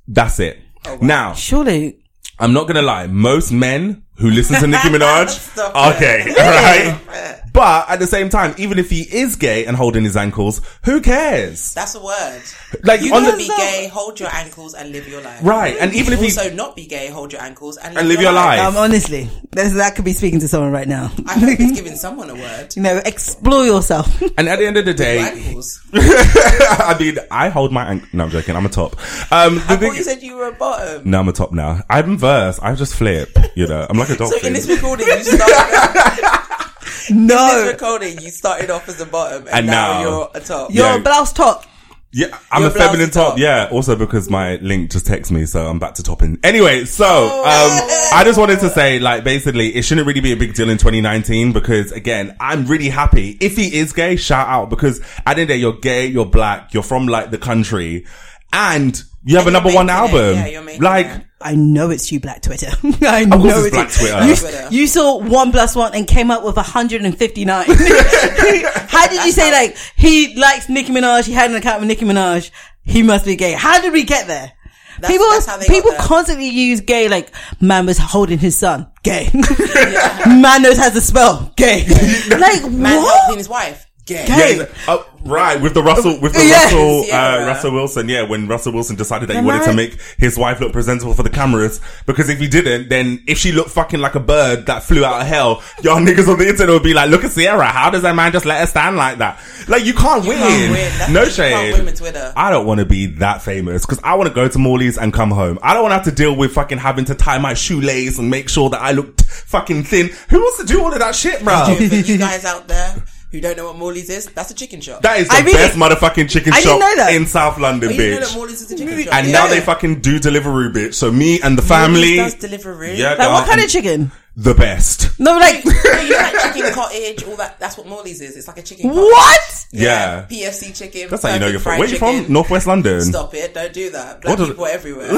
That's it. Now, surely. I'm not gonna lie. Most men who listens to Nicki (laughs) Minaj okay, (laughs) are right? But at the same time, even if he is gay and holding his ankles, who cares? That's a word. Like You on can the be gay, hold your ankles, and live your life. right, and even if you also not be gay, hold your ankles, and live, and live your life, Um, honestly, that could be speaking to someone right now. I hope it's (laughs) giving someone a word. you know, explore yourself. and at the end of the Your day, ankles. I mean, I hold my ankle. No, I'm joking. I'm a top. Um, the I thing- thought you said you were a bottom. no, I'm a top now. I'm verse. I just flip. You know, I'm like a So dolphin. in this recording, you started. (laughs) in this recording, you started off as a bottom, and, And now, now- you're a top. your Yeah. A blouse top. Yeah, I'm Your a feminine top. top. Yeah, also because my link just texted me, so I'm back to topping. Anyway, so Oh. um, I just wanted to say, like, basically, it shouldn't really be a big deal in 2019 because, again, I'm really happy if he is gay. Shout out because at the end of the day, you're gay, you're black, you're from like the country, and you have And a number one making it. album. Yeah, you're making like, it. I know it's you, Black Twitter. (laughs) I course know it's Black Twitter. You, Twitter. you saw one plus one and came up with 159. (laughs) How did you say like he likes Nicki Minaj? He had an account with Nicki Minaj. He must be gay. How did we get there? That's- people that's how they people constantly use gay like man was holding his son. Gay. (laughs) man knows how to spell. Gay. like Man what? his wife. Gay. Gay. Yeah, oh, right, with the Russell, with the (laughs) Yes. Russell, uh, Russell Wilson, yeah, when Russell Wilson decided that he wanted to make his wife look presentable for the cameras, because if he didn't, then if she looked fucking like a bird that flew out of hell, y'all (laughs) niggas on the internet would be like, look at Ciara, how does that man just let her stand like that? Like, you can't win. can't win. No you shade. win Twitter. I don't want to be that famous, because I want to go to Morley's and come home. I don't want to have to deal with fucking having to tie my shoelace and make sure that I look fucking thin. Who wants to do all of that shit, bro? You guys out there (laughs) who don't know what Morley's is, that's a chicken shop. That is the I really- best motherfucking chicken I shop didn't know that. in South London, Oh, you know that bitch. Morley's is a chicken shop. And yeah. now they fucking do Deliveroo, bitch. So me and the family, Morley's does delivery. yeah, Like what um, kind of chicken? The best. No, like you know that (laughs) chicken cottage, all that. That's what Morley's is. It's like a chicken. Cottage. what? Yeah. PFC chicken. That's how you know perfect you're from. fried Where you from? chicken. Northwest London. Stop it! Don't do that. Black What does- people are everywhere. (laughs)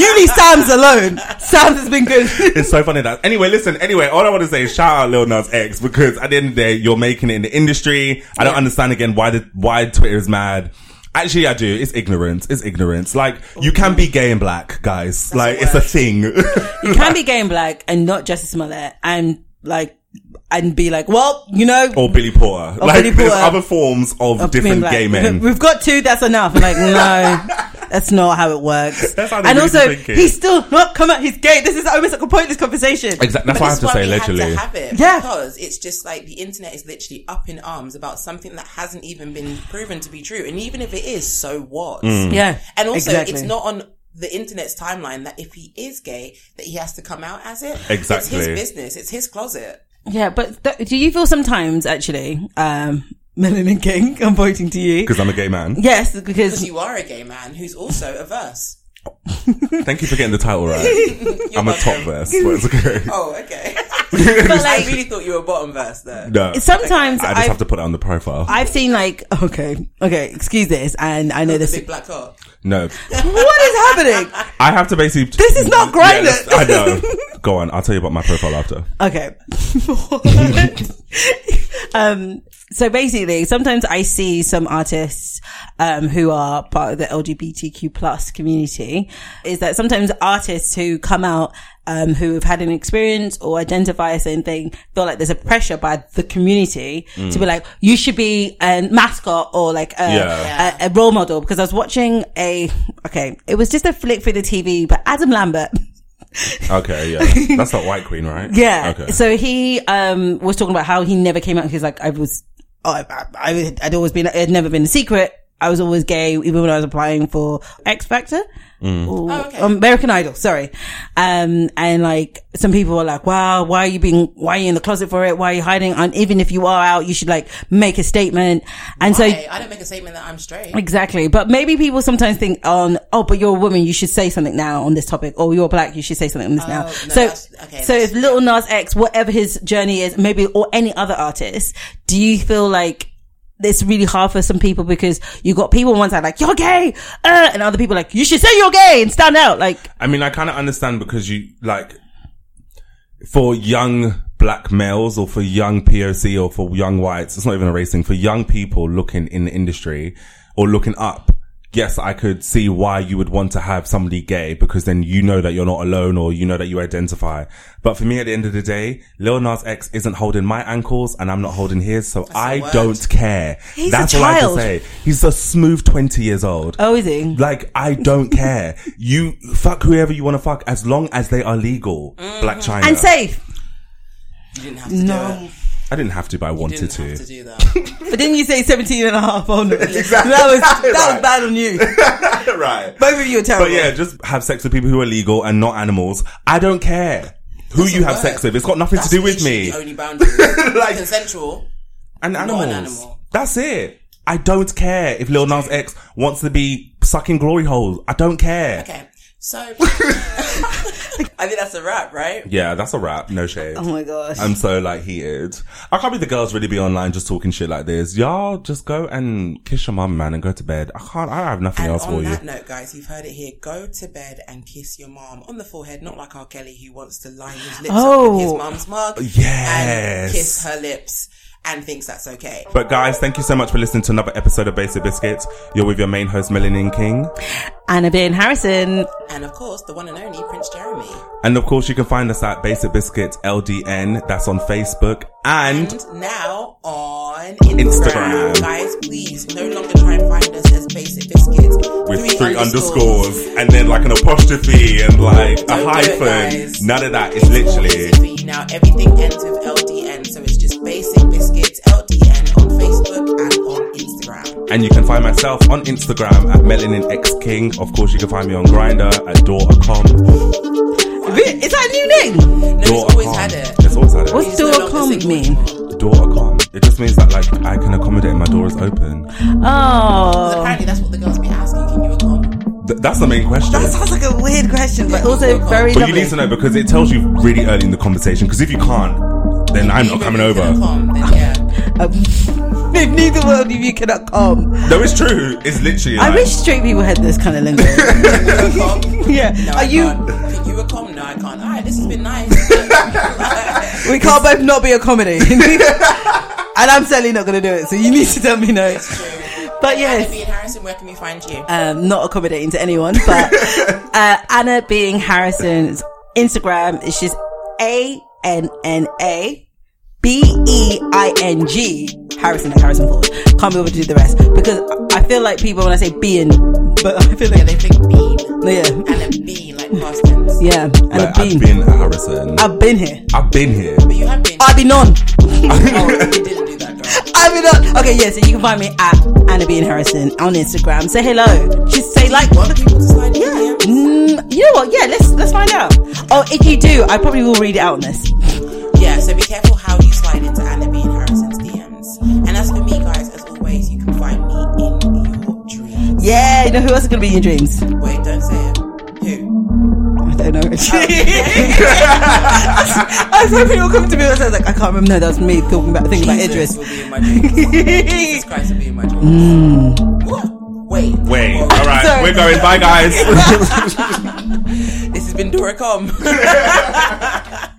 You leave Sam's alone. Sam's has been good. (laughs) It's so funny that. Anyway, listen. Anyway, all I want to say is shout out Lil Nas X because at the end of the day, you're making it in the industry. I don't understand again why the why Twitter is mad. Actually, I do. It's ignorance. It's ignorance. Like you can be gay and black, guys. like a it's a thing. You can be (laughs) gay and black and not Jussie Smollett and like and be like, well, you know, or Billy Porter. like Billy there's other forms of, of different black. gay men. We've got two. That's enough. I'm like, (laughs) no, that's not how it works. That's how and also, he's still not come out. He's gay. This is almost like a pointless conversation. Exactly. That's But why I have to is say why we to have it Yeah. because it's just like the internet is literally up in arms about something that hasn't even been proven to be true, and even if it is, so what? Mm. Yeah, And also, exactly. it's not on the internet's timeline that if he is gay, that he has to come out as it. Exactly. It's his business. It's his closet. Yeah, but th- do you feel sometimes actually, um, (laughs) Melanin King. I'm pointing to you. Because I'm a gay man. Yes, Because because you are a gay man who's also a verse. (laughs) Thank you for getting the title right. (laughs) I'm a top welcome. verse, but it's okay. Oh, okay. but I like really thought you were bottom verse there. No. sometimes I just I've, have to put it on the profile. I've seen like okay, okay, excuse this, and I know The this. big black cock. no. What is happening? I have to basically. This is not Yeah, that's- I know. Go on. I'll tell you about my profile after. Okay. (laughs) um, so basically, sometimes I see some artists, um, who are part of the LGBTQ plus community is that sometimes artists who come out, um, who have had an experience or identify a certain thing feel like there's a pressure by the community to be like, you should be a mascot or like a, Yeah. a, a role model because I was watching a, okay, it was just a flick through the TV, but Adam Lambert, (laughs) Okay, yeah. (laughs) That's not White Queen, right? Yeah. Okay. So he um was talking about how he never came out. He's like, I was, oh, I, I, I I'd always been, it had never been a secret. I was always gay, even when I was applying for X Factor. Or, Oh, okay. American Idol, sorry. Um, and like, some people were like, wow, why are you being, why are you in the closet for it? Why are you hiding? And even if you are out, you should like make a statement. And so, I don't make a statement that I'm straight. Exactly. But maybe people sometimes think on, oh, but you're a woman, you should say something now on this topic, or you're black, you should say something on this now. no, So, okay, so if Little Nas X, whatever his journey is, maybe, or any other artist, do you feel like it's really hard for some people because you got people on one side like, you're gay, uh, and other people like, you should say you're gay and stand out. Like, I mean, I kind of understand because you, like, for young black males or for young POC or for young whites, it's not even a race thing, for young people looking in the industry or looking up, yes, I could see why you would want to have somebody gay because then you know that you're not alone or you know that you identify. But for me, at the end of the day, Lil Nas X isn't holding my ankles and I'm not holding his, so I don't care. He's That's a all I have to child. say. He's a smooth 20 years old. oh, is he? Like, I don't (laughs) care. You fuck whoever you want to fuck as long as they are legal. Mm. Blac Chyna. And safe. You didn't have to No. do it. I didn't have to, but I You wanted didn't to. have to do that. (laughs) But didn't you say 17 and a half? Oh no. Exactly. That was, that Right. was bad on you. (laughs) right. Both of you are terrible. But yeah, just have sex with people who are legal and not animals. I don't care who you have word. sex with. It's got nothing That's to do with me. The only boundary. (laughs) Like- Consensual. And not an animals. animal. That's it. I don't care if Lil Nas X wants to be sucking glory holes. I don't care. Okay. So, (laughs) I think that's a wrap, right? Yeah, that's a wrap. No shade. Oh my gosh. I'm so like heated. I can't believe the girls really be online just talking shit like this. Y'all just go and kiss your mum, man, and go to bed. I can't. I have nothing And else for you. on you. that note, guys, you've heard it here. Go to bed and kiss your mom on the forehead, not like R. Kelly who wants to line his lips Oh. up with his oh. mum's mug. Yes. And kiss her lips and thinks that's okay. But guys, thank you so much for listening to another episode of Basic Biscuits. You're with your main host, Melanin King. Anna Being Harrison. And of course, the one and only Prince Jeremy. And of course, you can find us at Basic Biscuits LDN. That's on Facebook. And And now on Instagram. Instagram. Guys, please no longer try and find us as Basic Biscuits. with three, underscores and then like an apostrophe and like a Don't do it, hyphen. guys. None of that. It's literally. Now everything ends with LDN, so it's just Basic Biscuits LDN on Facebook and on Instagram. And you can find myself on Instagram at Melanin X King. Of course, you can find me on Grindr at Door.com. Is that a new name? No, it's always had it. It's always had it. What's He's no longer Door.com mean? anymore. Door.com. It just means that like I can accommodate my door is open. Oh. Apparently, that's what the girls be asking. Can you accommodate? Th- that's the main question. That sounds like a weird question, but also very But lovely. you need to know because it tells you really early in the conversation. Because if you can't, then I'm not coming over. can come, then yeah. (laughs) Um, if neither one of you cannot come. No, it's true. It's literally. I like- wish straight people had this kind of lingo. (laughs) (laughs) Can you accommodate? yeah. No, Are I you? Can't. Can you accommodate? No, I can't. All right, this has been nice. (laughs) We can't both not be accommodating. and I'm certainly not going to do it, so you need to tell me no. But Anna yes. B. Harrison, where can we find you? um, not accommodating to anyone, but uh, Anna being Harrison's Instagram is just A N N A B E I N G Harrison like Harrison Ford. Can't be able to do the rest because I feel like people when I say being, but I feel Yeah, like they think bean. yeah, And a bean, like past tense. yeah, and Like, a bean. I've been at Harrison. I've been here. I've been here. But you have been. I've been on. oh, (laughs) didn't do that, girl. I've been on. Okay, yeah, so you can find me at Anna Being Harrison on Instagram. Say hello. Just say like Want people to slide in Yeah. your Mm, you know what? Yeah, let's let's find out. Oh, if you do, I probably will read it out on this so be careful how you slide into Anna Being Harrison's DMs. And as for me, guys, as always, you can find me in your dreams. Yeah, you know who else is going to be in your dreams? Wait, don't say it. Who? I don't know. (laughs) I saw people come to me. and say, like, I can't remember. No, that was me talking about thinking Jesus about Idris. Will be in my dreams. Jesus Christ will be in my dreams. Mm. Wait. Wait. All right. Sorry. We're going. Bye, guys. (laughs) this has been Dora Come. (laughs)